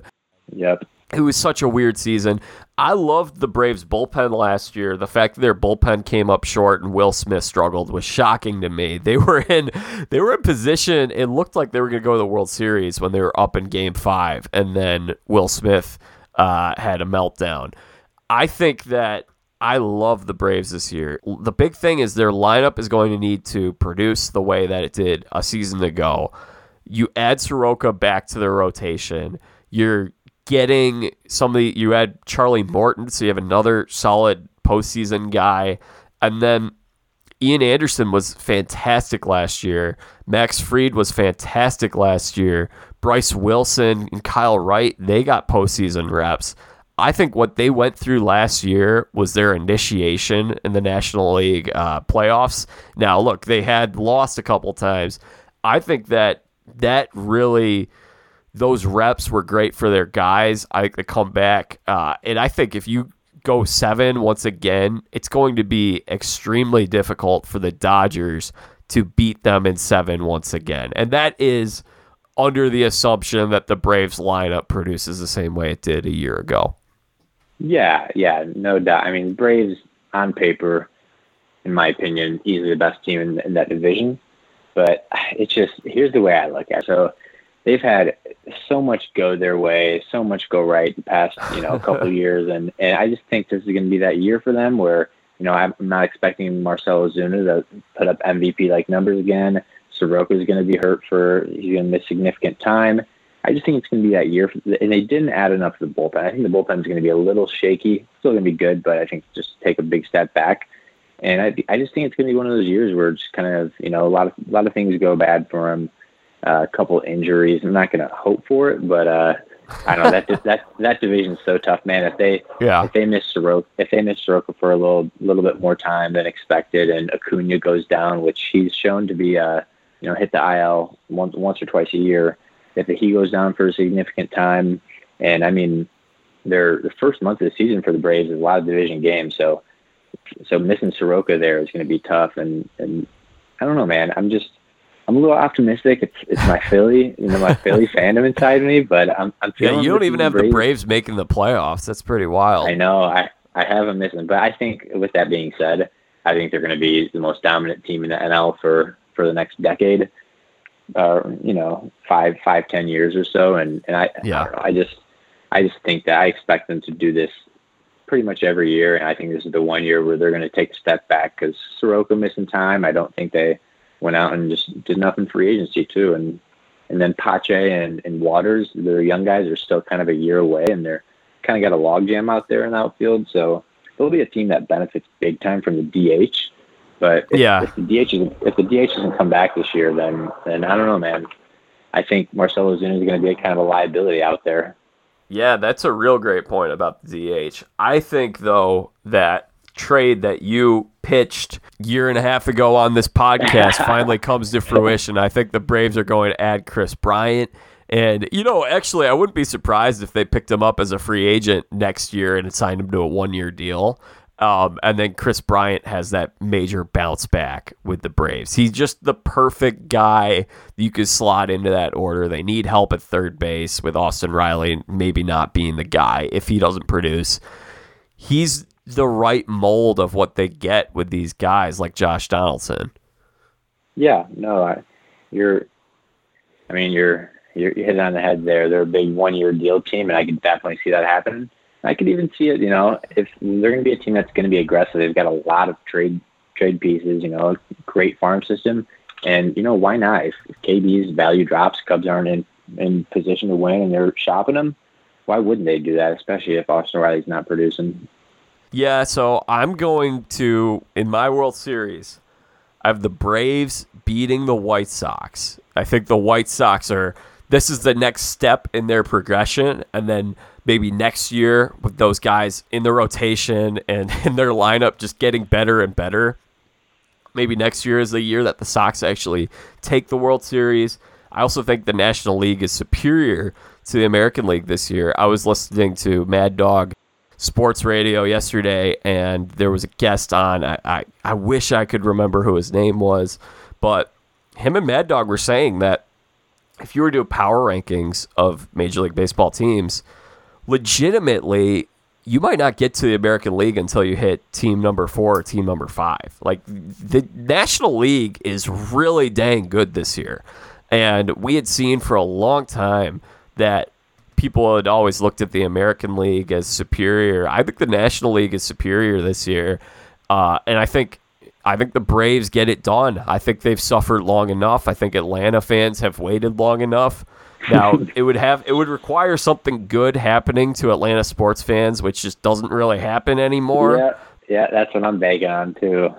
Yep. It was such a weird season. I loved the Braves bullpen last year. The fact that their bullpen came up short and Will Smith struggled was shocking to me. They were in they were in position. It looked like they were going to go to the World Series when they were up in Game Five, and then Will Smith uh, had a meltdown. I think that I love the Braves this year. The big thing is their lineup is going to need to produce the way that it did a season ago. You add Soroka back to their rotation. You're getting somebody. You add Charlie Morton, so you have another solid postseason guy, and then Ian Anderson was fantastic last year. Max Fried was fantastic last year. Bryce Wilson and Kyle Wright, they got postseason reps. I think what they went through last year was their initiation in the National League uh, playoffs. Now, look, they had lost a couple times. I think that that really those reps were great for their guys. I think they come back, uh, and I think if you go seven once again, it's going to be extremely difficult for the Dodgers to beat them in seven once again, and that is under the assumption that the Braves lineup produces the same way it did a year ago. Yeah, yeah, no doubt. I mean, Braves on paper, in my opinion, easily the best team in, in that division. But it's just here's the way I look at it. So they've had so much go their way, so much go right the past you know a couple of years, and and I just think this is going to be that year for them where you know I'm not expecting Marcell Ozuna to put up MVP like numbers again. Soroka is going to be hurt for he's going to miss significant time. I just think it's going to be that year, for, and they didn't add enough to the bullpen. I think the bullpen is going to be a little shaky. Still going to be good, but I think just take a big step back. And I, I just think it's going to be one of those years where it's kind of you know a lot of a lot of things go bad for him. Uh, a couple injuries. I'm not going to hope for it, but uh, I don't know that that that division is so tough, man. If they Yeah. if they miss Soroka if they miss Soroka for a little little bit more time than expected, and Acuna goes down, which he's shown to be uh you know hit the IL once once or twice a year. If he goes down for a significant time, and I mean, their the first month of the season for the Braves is a lot of division games, so so missing Soroka there is going to be tough. And and I don't know, man. I'm just I'm a little optimistic. It's it's my Philly, you know, my Philly fandom inside of me, but I'm I'm feeling. Yeah, you don't even have the Braves making the playoffs. That's pretty wild. I know I I have them missing, but I think with that being said, I think they're going to be the most dominant team in the NL for for the next decade, uh, you know, five five ten years or so. And and I Yeah. I, know, I just I just think that I expect them to do this pretty much every year, and I think this is the one year where they're going to take a step back because Soroka missing time. I don't think they went out and just did nothing free agency too, and and then Pache and, and Waters, their young guys are still kind of a year away, and they're kind of got a logjam out there in the outfield. So they'll be a team that benefits big time from the DH. But if, Yeah. if the DH isn't, if the DH doesn't come back this year, then then I don't know, man. I think Marcell Ozuna is going to be a kind of a liability out there. Yeah, that's a real great point about the DH. I think though that trade that you pitched year and a half ago on this podcast finally comes to fruition. I think the Braves are going to add Kris Bryant. And you know, actually, I wouldn't be surprised if they picked him up as a free agent next year and signed him to a one-year deal. Um, and then Kris Bryant has that major bounce back with the Braves. He's just the perfect guy you could slot into that order. They need help at third base with Austin Riley maybe not being the guy if he doesn't produce. He's the right mold of what they get with these guys like Josh Donaldson. Yeah, no, I, you're. I mean, you're you're you hit it on the head there. They're a big one-year deal team, and I can definitely see that happening. I could even see it. You know, if they're going to be a team that's going to be aggressive, they've got a lot of trade trade pieces. You know, great farm system, and you know why not? If, if KB's value drops, Cubs aren't in in position to win, and they're shopping them. Why wouldn't they do that? Especially if Austin Riley's not producing. Yeah, so I'm going to in my World Series. I have the Braves beating the White Sox. I think the White Sox are this is the next step in their progression and then maybe next year with those guys in the rotation and in their lineup just getting better and better. Maybe next year is the year that the Sox actually take the World Series. I also think the National League is superior to the American League this year. I was listening to Mad Dog sports radio yesterday, and there was a guest on. I, I, I wish I could remember who his name was, but him and Mad Dog were saying that if you were to do power rankings of Major League Baseball teams, legitimately, you might not get to the American League until you hit team number four or team number five. Like the National League is really dang good this year. And we had seen for a long time that people had always looked at the American League as superior. I think the National League is superior this year, uh, and I think I think the Braves get it done. I think they've suffered long enough. I think Atlanta fans have waited long enough. Now it would have it would require something good happening to Atlanta sports fans, which just doesn't really happen anymore. Yeah, yeah, that's what I'm begging on too.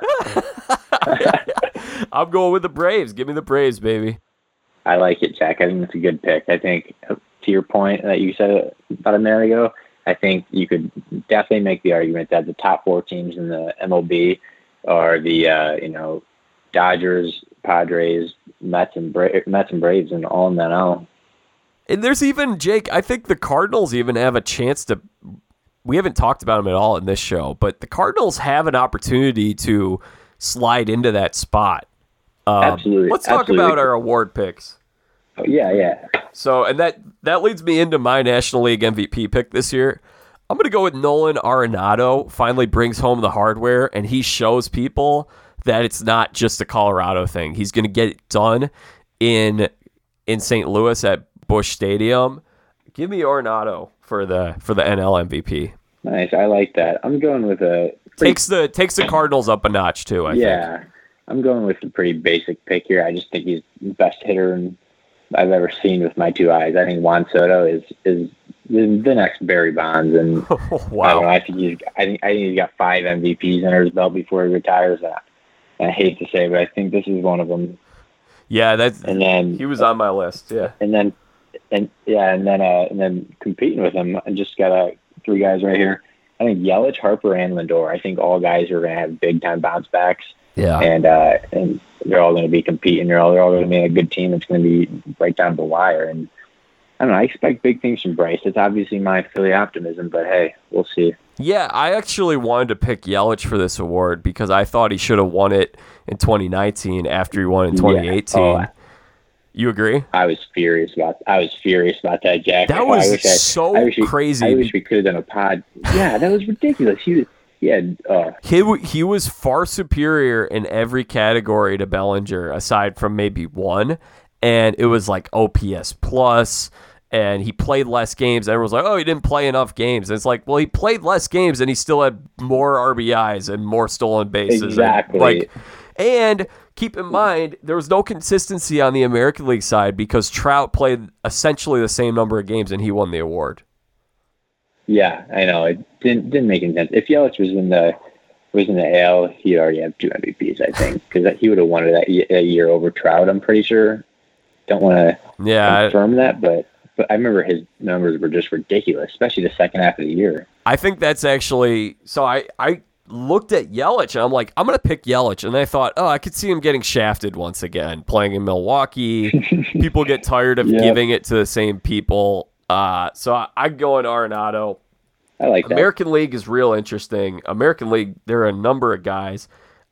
I'm going with the Braves. Give me the Braves, baby. I like it, Jack. I think it's a good pick. I think uh, to your point that you said about a minute ago, I think you could definitely make the argument that the top four teams in the MLB are the uh, you know Dodgers, Padres, Mets, and Bra- Mets and Braves, and all in that all. And there's even Jake. I think the Cardinals even have a chance to. We haven't talked about them at all in this show, but the Cardinals have an opportunity to slide into that spot. Um, Absolutely. Let's talk Absolutely. about our award picks. Oh, yeah, yeah. So, and that that leads me into my National League MVP pick this year. I'm going to go with Nolan Arenado. Finally brings home the hardware, and he shows people that it's not just a Colorado thing. He's going to get it done in in St. Louis at Busch Stadium. Give me Arenado for the for the NL MVP. Nice, I like that. I'm going with a pretty... takes the takes the Cardinals up a notch too. I yeah, think. I'm going with a pretty basic pick here. I just think he's the best hitter I've ever seen with my two eyes. I think Juan Soto is is the next Barry Bonds, and wow. I, I, think he's I think I think he's got five MVPs under his belt before he retires. And I hate to say, but I think this is one of them. Yeah, that's and then he was on my list. Yeah, and then and yeah, and then uh, and then competing with him, I just got uh, three guys right here. I think Yelich, Harper, and Lindor. I think all guys are going to have big time bounce backs. Yeah, and uh, and they're all going to be competing. They're all they're all going to be a good team. It's going to be right down the wire. And I don't know. I expect big things from Bryce. It's obviously my Philly optimism, but hey, we'll see. Yeah, I actually wanted to pick Yelich for this award because I thought he should have won it in 2019 after he won in 2018. Yeah. Oh, you agree? I was furious about. I was furious about that, Jack. That was I so I, I crazy. I wish we could have done a pod. Yeah, that was ridiculous. He was yeah, uh, he he was far superior in every category to Bellinger, aside from maybe one, and it was like OPS plus, and he played less games. Everyone's like, "Oh, he didn't play enough games." And it's like, well, he played less games, and he still had more RBIs and more stolen bases. Exactly. And like, and keep in mind there was no consistency on the American League side because Trout played essentially the same number of games, and he won the award. Yeah, I know. It didn't didn't make any sense. If Yelich was in the was in the AL, he'd already have two MVPs, I think, because he would have won it that, year over Trout. I'm pretty sure. Don't want to yeah confirm I, that, but but I remember his numbers were just ridiculous, especially the second half of the year. I think that's actually so. I I looked at Yelich and I'm like, I'm gonna pick Yelich, and I thought, oh, I could see him getting shafted once again, playing in Milwaukee. people get tired of yep. giving it to the same people. Uh, so I, I go in Arenado. I like that. American League is real interesting. American League, there are a number of guys.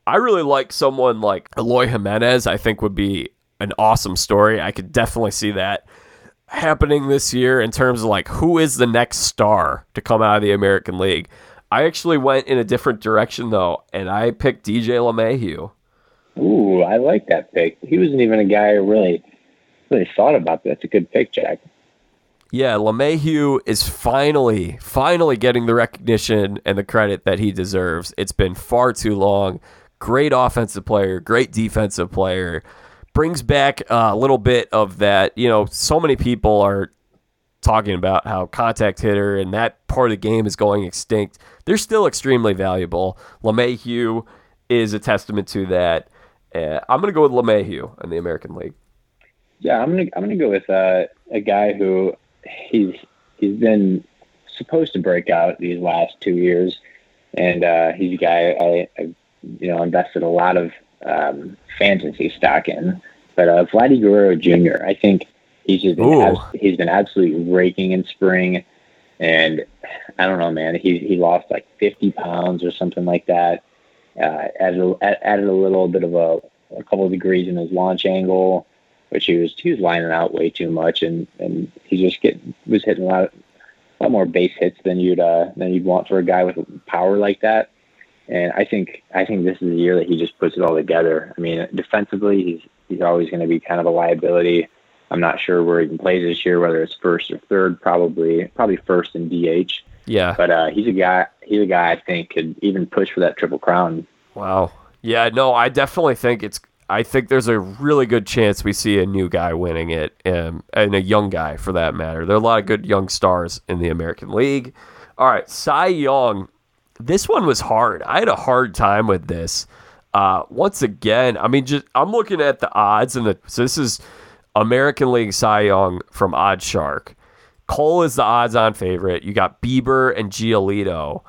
I really like someone like Eloy Jimenez. I think would be an awesome story. I could definitely see that happening this year in terms of like who is the next star to come out of the American League. I actually went in a different direction though, and I picked DJ LeMahieu. Ooh, I like that pick. He wasn't even a guy I really really thought about. That's a good pick, Jack. Yeah, LeMahieu is finally, finally getting the recognition and the credit that he deserves. It's been far too long. Great offensive player, great defensive player. Brings back a little bit of that. You know, so many people are talking about how contact hitter and that part of the game is going extinct. They're still extremely valuable. LeMahieu is a testament to that. Uh, I'm going to go with LeMahieu in the American League. Yeah, I'm gonna I'm gonna go with uh, a guy who he's he's been supposed to break out these last two years, and uh, he's a guy I, I you know invested a lot of um, fantasy stock in. But uh, Vladdy Guerrero Jr. I think he's just been abs- he's been absolutely raking in spring, and I don't know, man. He he lost like 50 pounds or something like that. Uh, added a, added a little bit of a a couple of degrees in his launch angle which he was he was lining out way too much, and and he just get was hitting a lot of, a lot more base hits than you'd uh, than you'd want for a guy with power like that. And I think I think this is the year that he just puts it all together. I mean, defensively, he's he's always going to be kind of a liability. I'm not sure where he can play this year, whether it's first or third. Probably probably first in DH. Yeah. But uh, he's a guy. He's a guy I think could even push for that triple crown. Wow. Yeah. No, I definitely think it's I think there's a really good chance we see a new guy winning it, um, and a young guy for that matter. There are a lot of good young stars in the American League. All right, Cy Young. This one was hard. I had a hard time with this. Uh, once again, I mean, just I'm looking at the odds, and the so this is American League Cy Young from OddsShark. Cole is the odds-on favorite. You got Bieber and Giolito.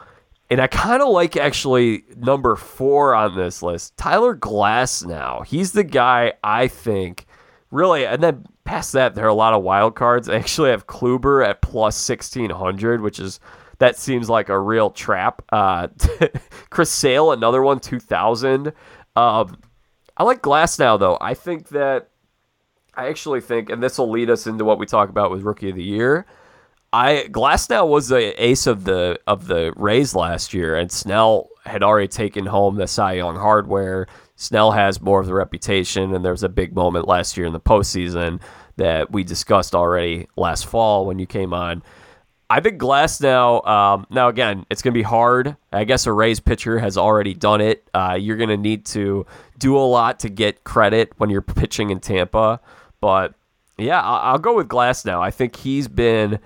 And I kind of like actually number four on this list, Tyler Glasnow. He's the guy I think really, and then past that, there are a lot of wild cards. I actually have Kluber at plus 1600, which is that seems like a real trap. Uh, Chris Sale, another one, 2000. Um, I like Glasnow, though. I think that, I actually think, and this will lead us into what we talk about with Rookie of the Year. I Glasnow was the ace of the of the Rays last year, and Snell had already taken home the Cy Young hardware. Snell has more of the reputation, and there was a big moment last year in the postseason that we discussed already last fall when you came on. I think Glasnow. Um, now again, it's going to be hard. I guess a Rays pitcher has already done it. Uh, you're going to need to do a lot to get credit when you're pitching in Tampa. But yeah, I'll, I'll go with Glasnow. I think he's been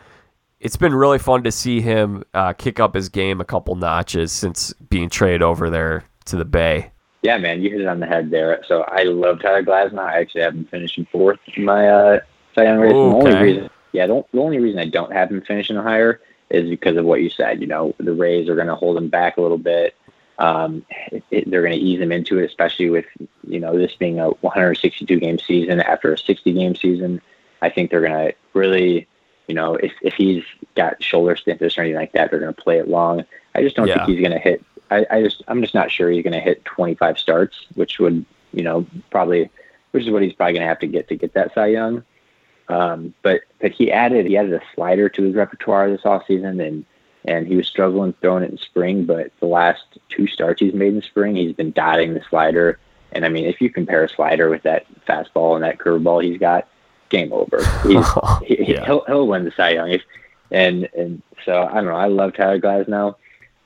it's been really fun to see him uh, kick up his game a couple notches since being traded over there to the Bay. Yeah, man, you hit it on the head there. So I love Tyler Glasnow. I actually have him finishing fourth in my uh, Cy Young race. Ooh, the only reason, yeah, the, the only reason I don't have him finishing higher is because of what you said. You know, the Rays are going to hold him back a little bit. Um, it, it, they're going to ease him into it, especially with you know this being a 162 game season after a 60 game season. I think they're going to really you know, if, if he's got shoulder stiffness or anything like that, they're going to play it long. I just don't Yeah. think he's going to hit. I, I just, I'm just not sure he's going to hit 25 starts, which would, you know, probably, which is what he's probably going to have to get to get that Cy Young. Um, but but he added he added a slider to his repertoire this offseason and and he was struggling throwing it in spring, but the last two starts he's made in spring, he's been dotting the slider. And I mean, if you compare a slider with that fastball and that curveball he's got, game over. He's, he, Yeah. he'll he'll win the Cy Young. If, and and so I don't know. I love Tyler Glasnow,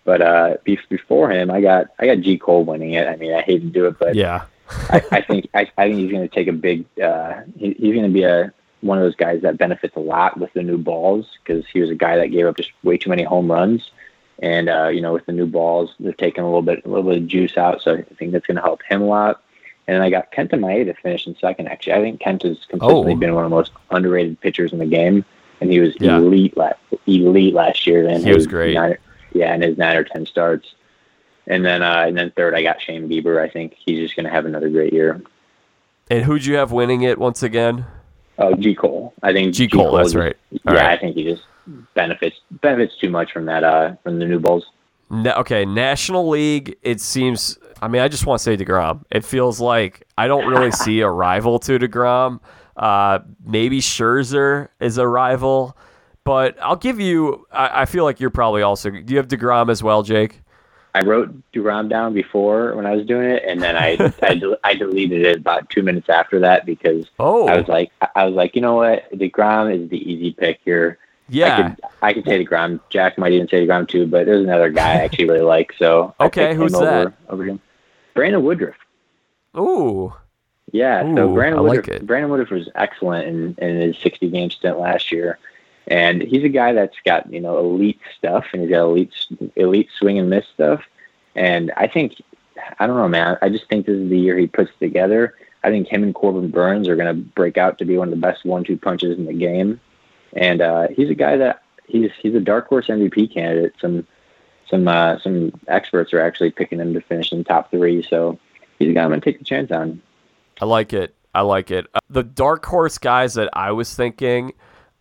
but uh, be, before him, I got I got G Cole winning it. I mean, I hate to do it, but Yeah. I, I think I, I think he's going to take a big. Uh, he, he's going to be a one of those guys that benefits a lot with the new balls because he was a guy that gave up just way too many home runs, and uh, you know with the new balls they're taking a little bit a little bit of juice out, so I think that's going to help him a lot. And then I got Kenta Maeda finishing second. Actually, I think Kenta's consistently Oh. been one of the most underrated pitchers in the game, and he was Yeah. elite last elite last year. And He was great. Nine, yeah, in his nine or ten starts. And then uh, and then third, I got Shane Bieber. I think he's just going to have another great year. And who'd you have winning it once again? Oh, G Cole. I think G. Cole, that's right. Yeah, All right. I think he just benefits benefits too much from that uh from the new balls. Okay, National League. It seems. I mean, I just want to say Degrom. It feels like I don't really see a rival to Degrom. Uh, maybe Scherzer is a rival, but I'll give you. I, I feel like you're probably also. Do you have Degrom as well, Jake? I wrote Degrom down before when I was doing it, and then I I, del- I deleted it about two minutes after that because Oh, I was like I was like you know what Degrom is the easy pick here. I yeah. could I could say Degrom. Jack might even say Degrom too, but there's another guy I actually really like. So Okay, who's him over, that? Over him, Brandon Woodruff. Ooh, Yeah, Ooh, so Brandon I like Woodruff. Brandon Woodruff was excellent in, in his 60 game stint last year, and he's a guy that's got you know elite stuff and he's got elite elite swing and miss stuff, and I think I don't know, man. I just think this is the year he puts together. I think him and Corbin Burnes are going to break out to be one of the best one-two punches in the game, and uh, he's a guy that he's he's a dark horse MVP candidate. Some some uh, some experts are actually picking him to finish in top three, so he's a guy I'm going to take a chance on. I like it. I like it. Uh, the dark horse guys that I was thinking,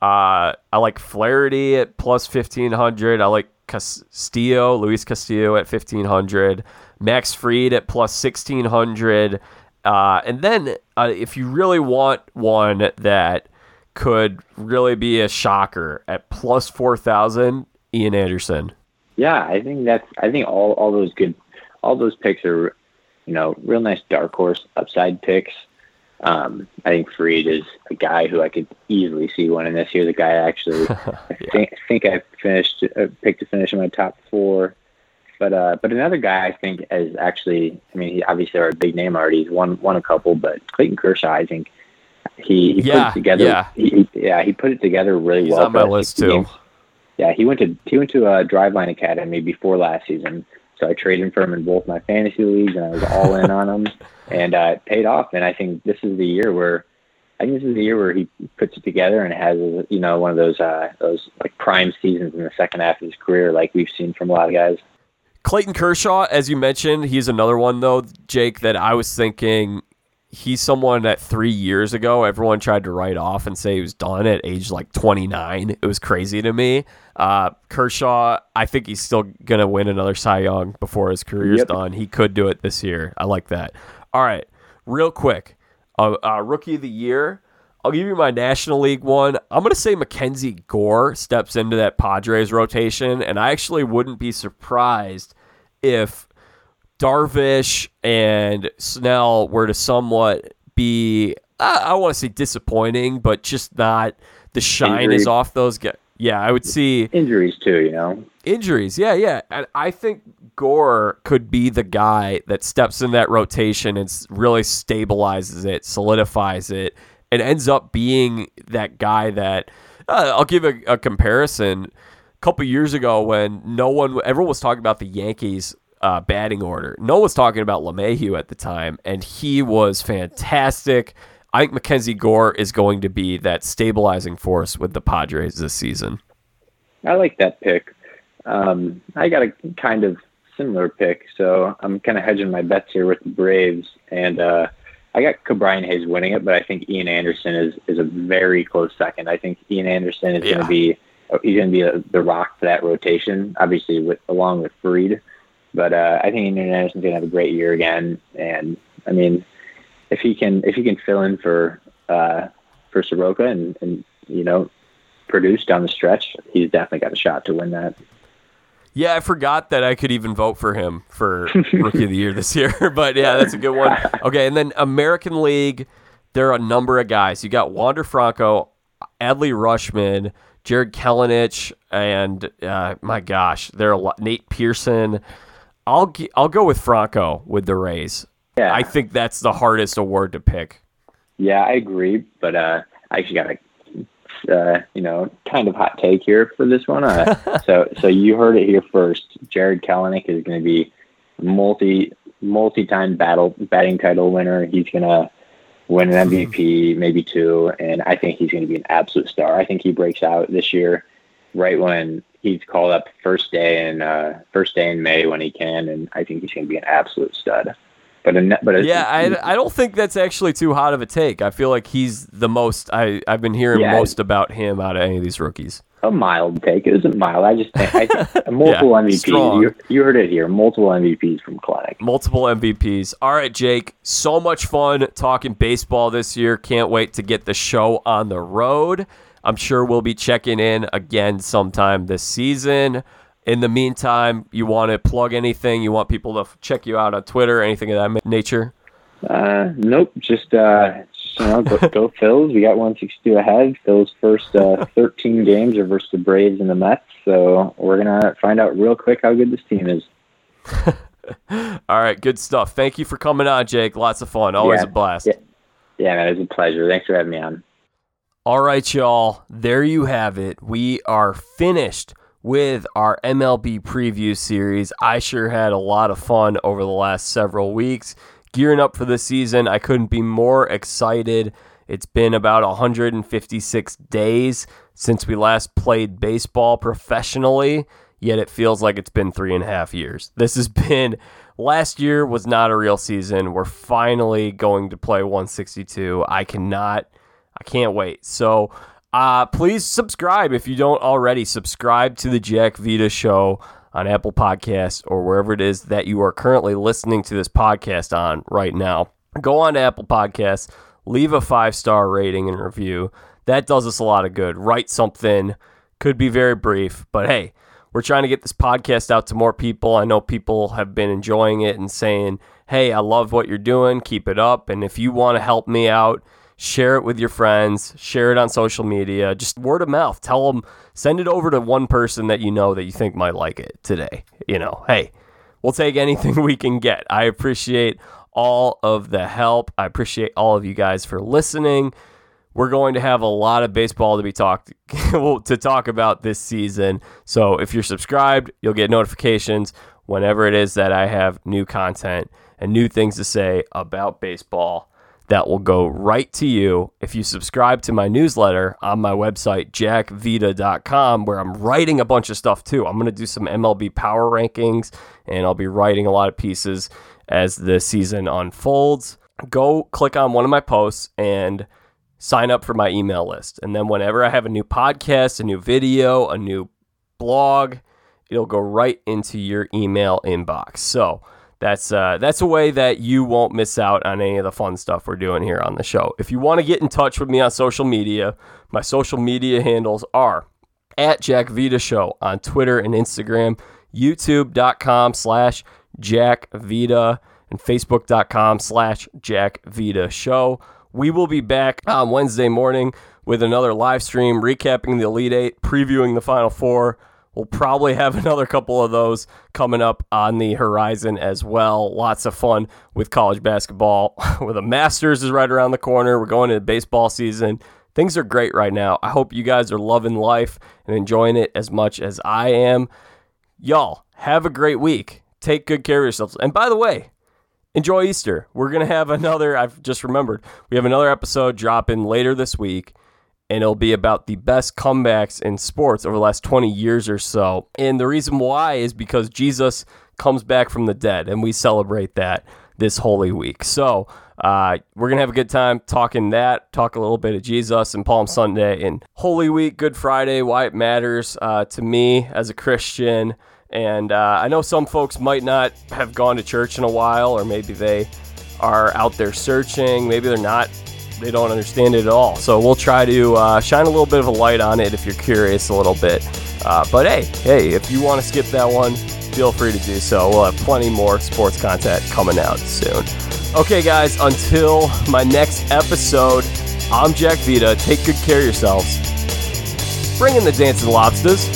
uh, I like Flaherty at plus fifteen hundred. I like Castillo, Luis Castillo at fifteen hundred. Max Fried at plus sixteen hundred. Uh, and then uh, if you really want one that could really be a shocker at plus four thousand, Ian Anderson. Yeah, I think that's. I think all all those good, all those picks are, you know, real nice dark horse upside picks. Um, I think Fried is a guy who I could easily see winning this year. The guy I actually, I think, think I finished uh, picked to finish in my top four. But uh, but another guy I think is actually. I mean, he obviously are a big name already. He's won won a couple, but Clayton Kershaw, I think he, he put it together. yeah. He, yeah, he put it together really He's well. on my list too. games. Yeah, he went to he went to a Driveline Academy before last season, so I traded for him in both my fantasy leagues, and I was all in on him, and uh, it paid off. And I think this is the year where I think this is the year where he puts it together and has you know one of those uh, those like prime seasons in the second half of his career, like we've seen from a lot of guys. Clayton Kershaw, as you mentioned, he's another one though, Jake, that I was thinking he's someone that three years ago everyone tried to write off and say he was done at age like 29. It was crazy to me. Uh, Kershaw, I think he's still gonna win another Cy Young before his career's Yep. done. He could do it this year. I like that. All right, real quick, uh, uh, rookie of the year. I'll give you my National League one. I'm going to say Mackenzie Gore steps into that Padres rotation, and I actually wouldn't be surprised if Darvish and Snell were to somewhat be, I, I want to say disappointing, but just not the shine is off those guys. Yeah, I would see Injuries too, you know. injuries. Yeah, yeah. And I think Gore could be the guy that steps in that rotation and really stabilizes it, solidifies it, and ends up being that guy that uh, I'll give a, a comparison. A couple years ago, when no one, everyone was talking about the Yankees. Uh, batting order. No was talking about LeMahieu at the time, and he was fantastic. I think Mackenzie Gore is going to be that stabilizing force with the Padres this season. I like that pick. Um, I got a kind of similar pick, so I'm kind of hedging my bets here with the Braves, and uh, I got Ke'Bryan Hayes winning it, but I think Ian Anderson is is a very close second. I think Ian Anderson is going to be he's going to be a, the rock for that rotation, obviously with along with Fried, but uh, I think Ian Anderson's going to have a great year again, and I mean, if he can if he can fill in for uh, for Soroka and and you know produce down the stretch, he's definitely got a shot to win that. Yeah, I forgot that I could even vote for him for rookie of the year this year. but yeah, that's a good one. Okay, and then American League, there are a number of guys. You got Wander Franco, Adley Rutschman, Jarred Kelenic, and uh, my gosh, there are a lot. Nate Pearson. I'll I'll go with Franco with the Rays. Yeah, I think that's the hardest award to pick. yeah, I agree, but uh, I actually got a uh, you know kind of hot take here for this one. Uh, so so you heard it here first. Jarred Kelenic is going to be multi multi time battle batting title winner. He's going to win an MVP, maybe two, and I think he's going to be an absolute star. I think he breaks out this year, right when he's called up first day in uh, first day in May when he can, and I think he's going to be an absolute stud. But a, but a, Yeah, I, I don't think that's actually too hot of a take. I feel like he's the most I I've been hearing Yeah. most about him out of any of these rookies. a mild take. It isn't mild. I just think I multiple Yeah, MVPs. You, you heard it here. Multiple MVPs from Kelenic. multiple MVPs. All right, Jake. So much fun talking baseball this year. Can't wait to get the show on the road. I'm sure we'll be checking in again sometime this season. In the meantime, you want to plug anything? You want people to check you out on Twitter, anything of that nature? Uh, nope. Just uh, just, you know, go, go Phils. We got 162 ahead. Phils' first uh, 13 games are versus the Braves and the Mets. So we're gonna find out real quick how good this team is. All right, good stuff. Thank you for coming on, Jake. Lots of fun. Always Yeah. a blast. Yeah. Yeah, man, it was a pleasure. Thanks for having me on. All right, y'all. There you have it. We are finished with our MLB preview series. I sure had a lot of fun over the last several weeks. Gearing up for the season, I couldn't be more excited. It's been about 156 days since we last played baseball professionally, yet it feels like it's been three and a half years. This has been, last year was not a real season. We're finally going to play 162. I cannot I can't wait. So uh, please subscribe if you don't already. Subscribe to the Jack Vita Show on Apple Podcasts or wherever it is that you are currently listening to this podcast on right now. Go on to Apple Podcasts, leave a five star rating and review. That does us a lot of good. Write something, could be very brief, but hey, we're trying to get this podcast out to more people. I know people have been enjoying it and saying, hey, I love what you're doing. Keep it up. And if you want to help me out, share it with your friends, share it on social media, just word of mouth. Tell them, send it over to one person that you know that you think might like it today. You know, hey, we'll take anything we can get. I appreciate all of the help. I appreciate all of you guys for listening. We're going to have a lot of baseball to be talked to talk about this season. So if you're subscribed, you'll get notifications whenever it is that I have new content and new things to say about baseball that will go right to you if you subscribe to my newsletter on my website, jackvita.com, where I'm writing a bunch of stuff too. I'm going to do some MLB power rankings and I'll be writing a lot of pieces as the season unfolds. Go click on one of my posts and sign up for my email list. And then whenever I have a new podcast, a new video, a new blog, it'll go right into your email inbox. So, that's uh, that's a way that you won't miss out on any of the fun stuff we're doing here on the show. If you want to get in touch with me on social media, my social media handles are at Jack Vita Show on Twitter and Instagram, YouTube.com slash Jack Vita, and Facebook.com slash Jack Vita Show. We will be back on Wednesday morning with another live stream recapping the Elite Eight, previewing the Final Four. We'll probably have another couple of those coming up on the horizon as well. Lots of fun with college basketball. Where the Masters is right around the corner. We're going into baseball season. Things are great right now. I hope you guys are loving life and enjoying it as much as I am. Y'all, have a great week. Take good care of yourselves. And by the way, enjoy Easter. We're going to have another, I've just remembered, we have another episode dropping later this week and it'll be about the best comebacks in sports over the last 20 years or so. And the reason why is because Jesus comes back from the dead, and we celebrate that this Holy Week. So uh, we're going to have a good time talking that, talk a little bit of Jesus and Palm Sunday and Holy Week, Good Friday, why it matters uh, to me as a Christian. And uh, I know some folks might not have gone to church in a while, or maybe they are out there searching. Maybe they're not they don't understand it at all. So we'll try to uh, shine a little bit of a light on it if you're curious a little bit. Uh, but hey, hey, if you want to skip that one, feel free to do so. We'll have plenty more sports content coming out soon. Okay, guys, until my next episode, I'm Jack Vita. Take good care of yourselves. Bring in the dancing lobsters.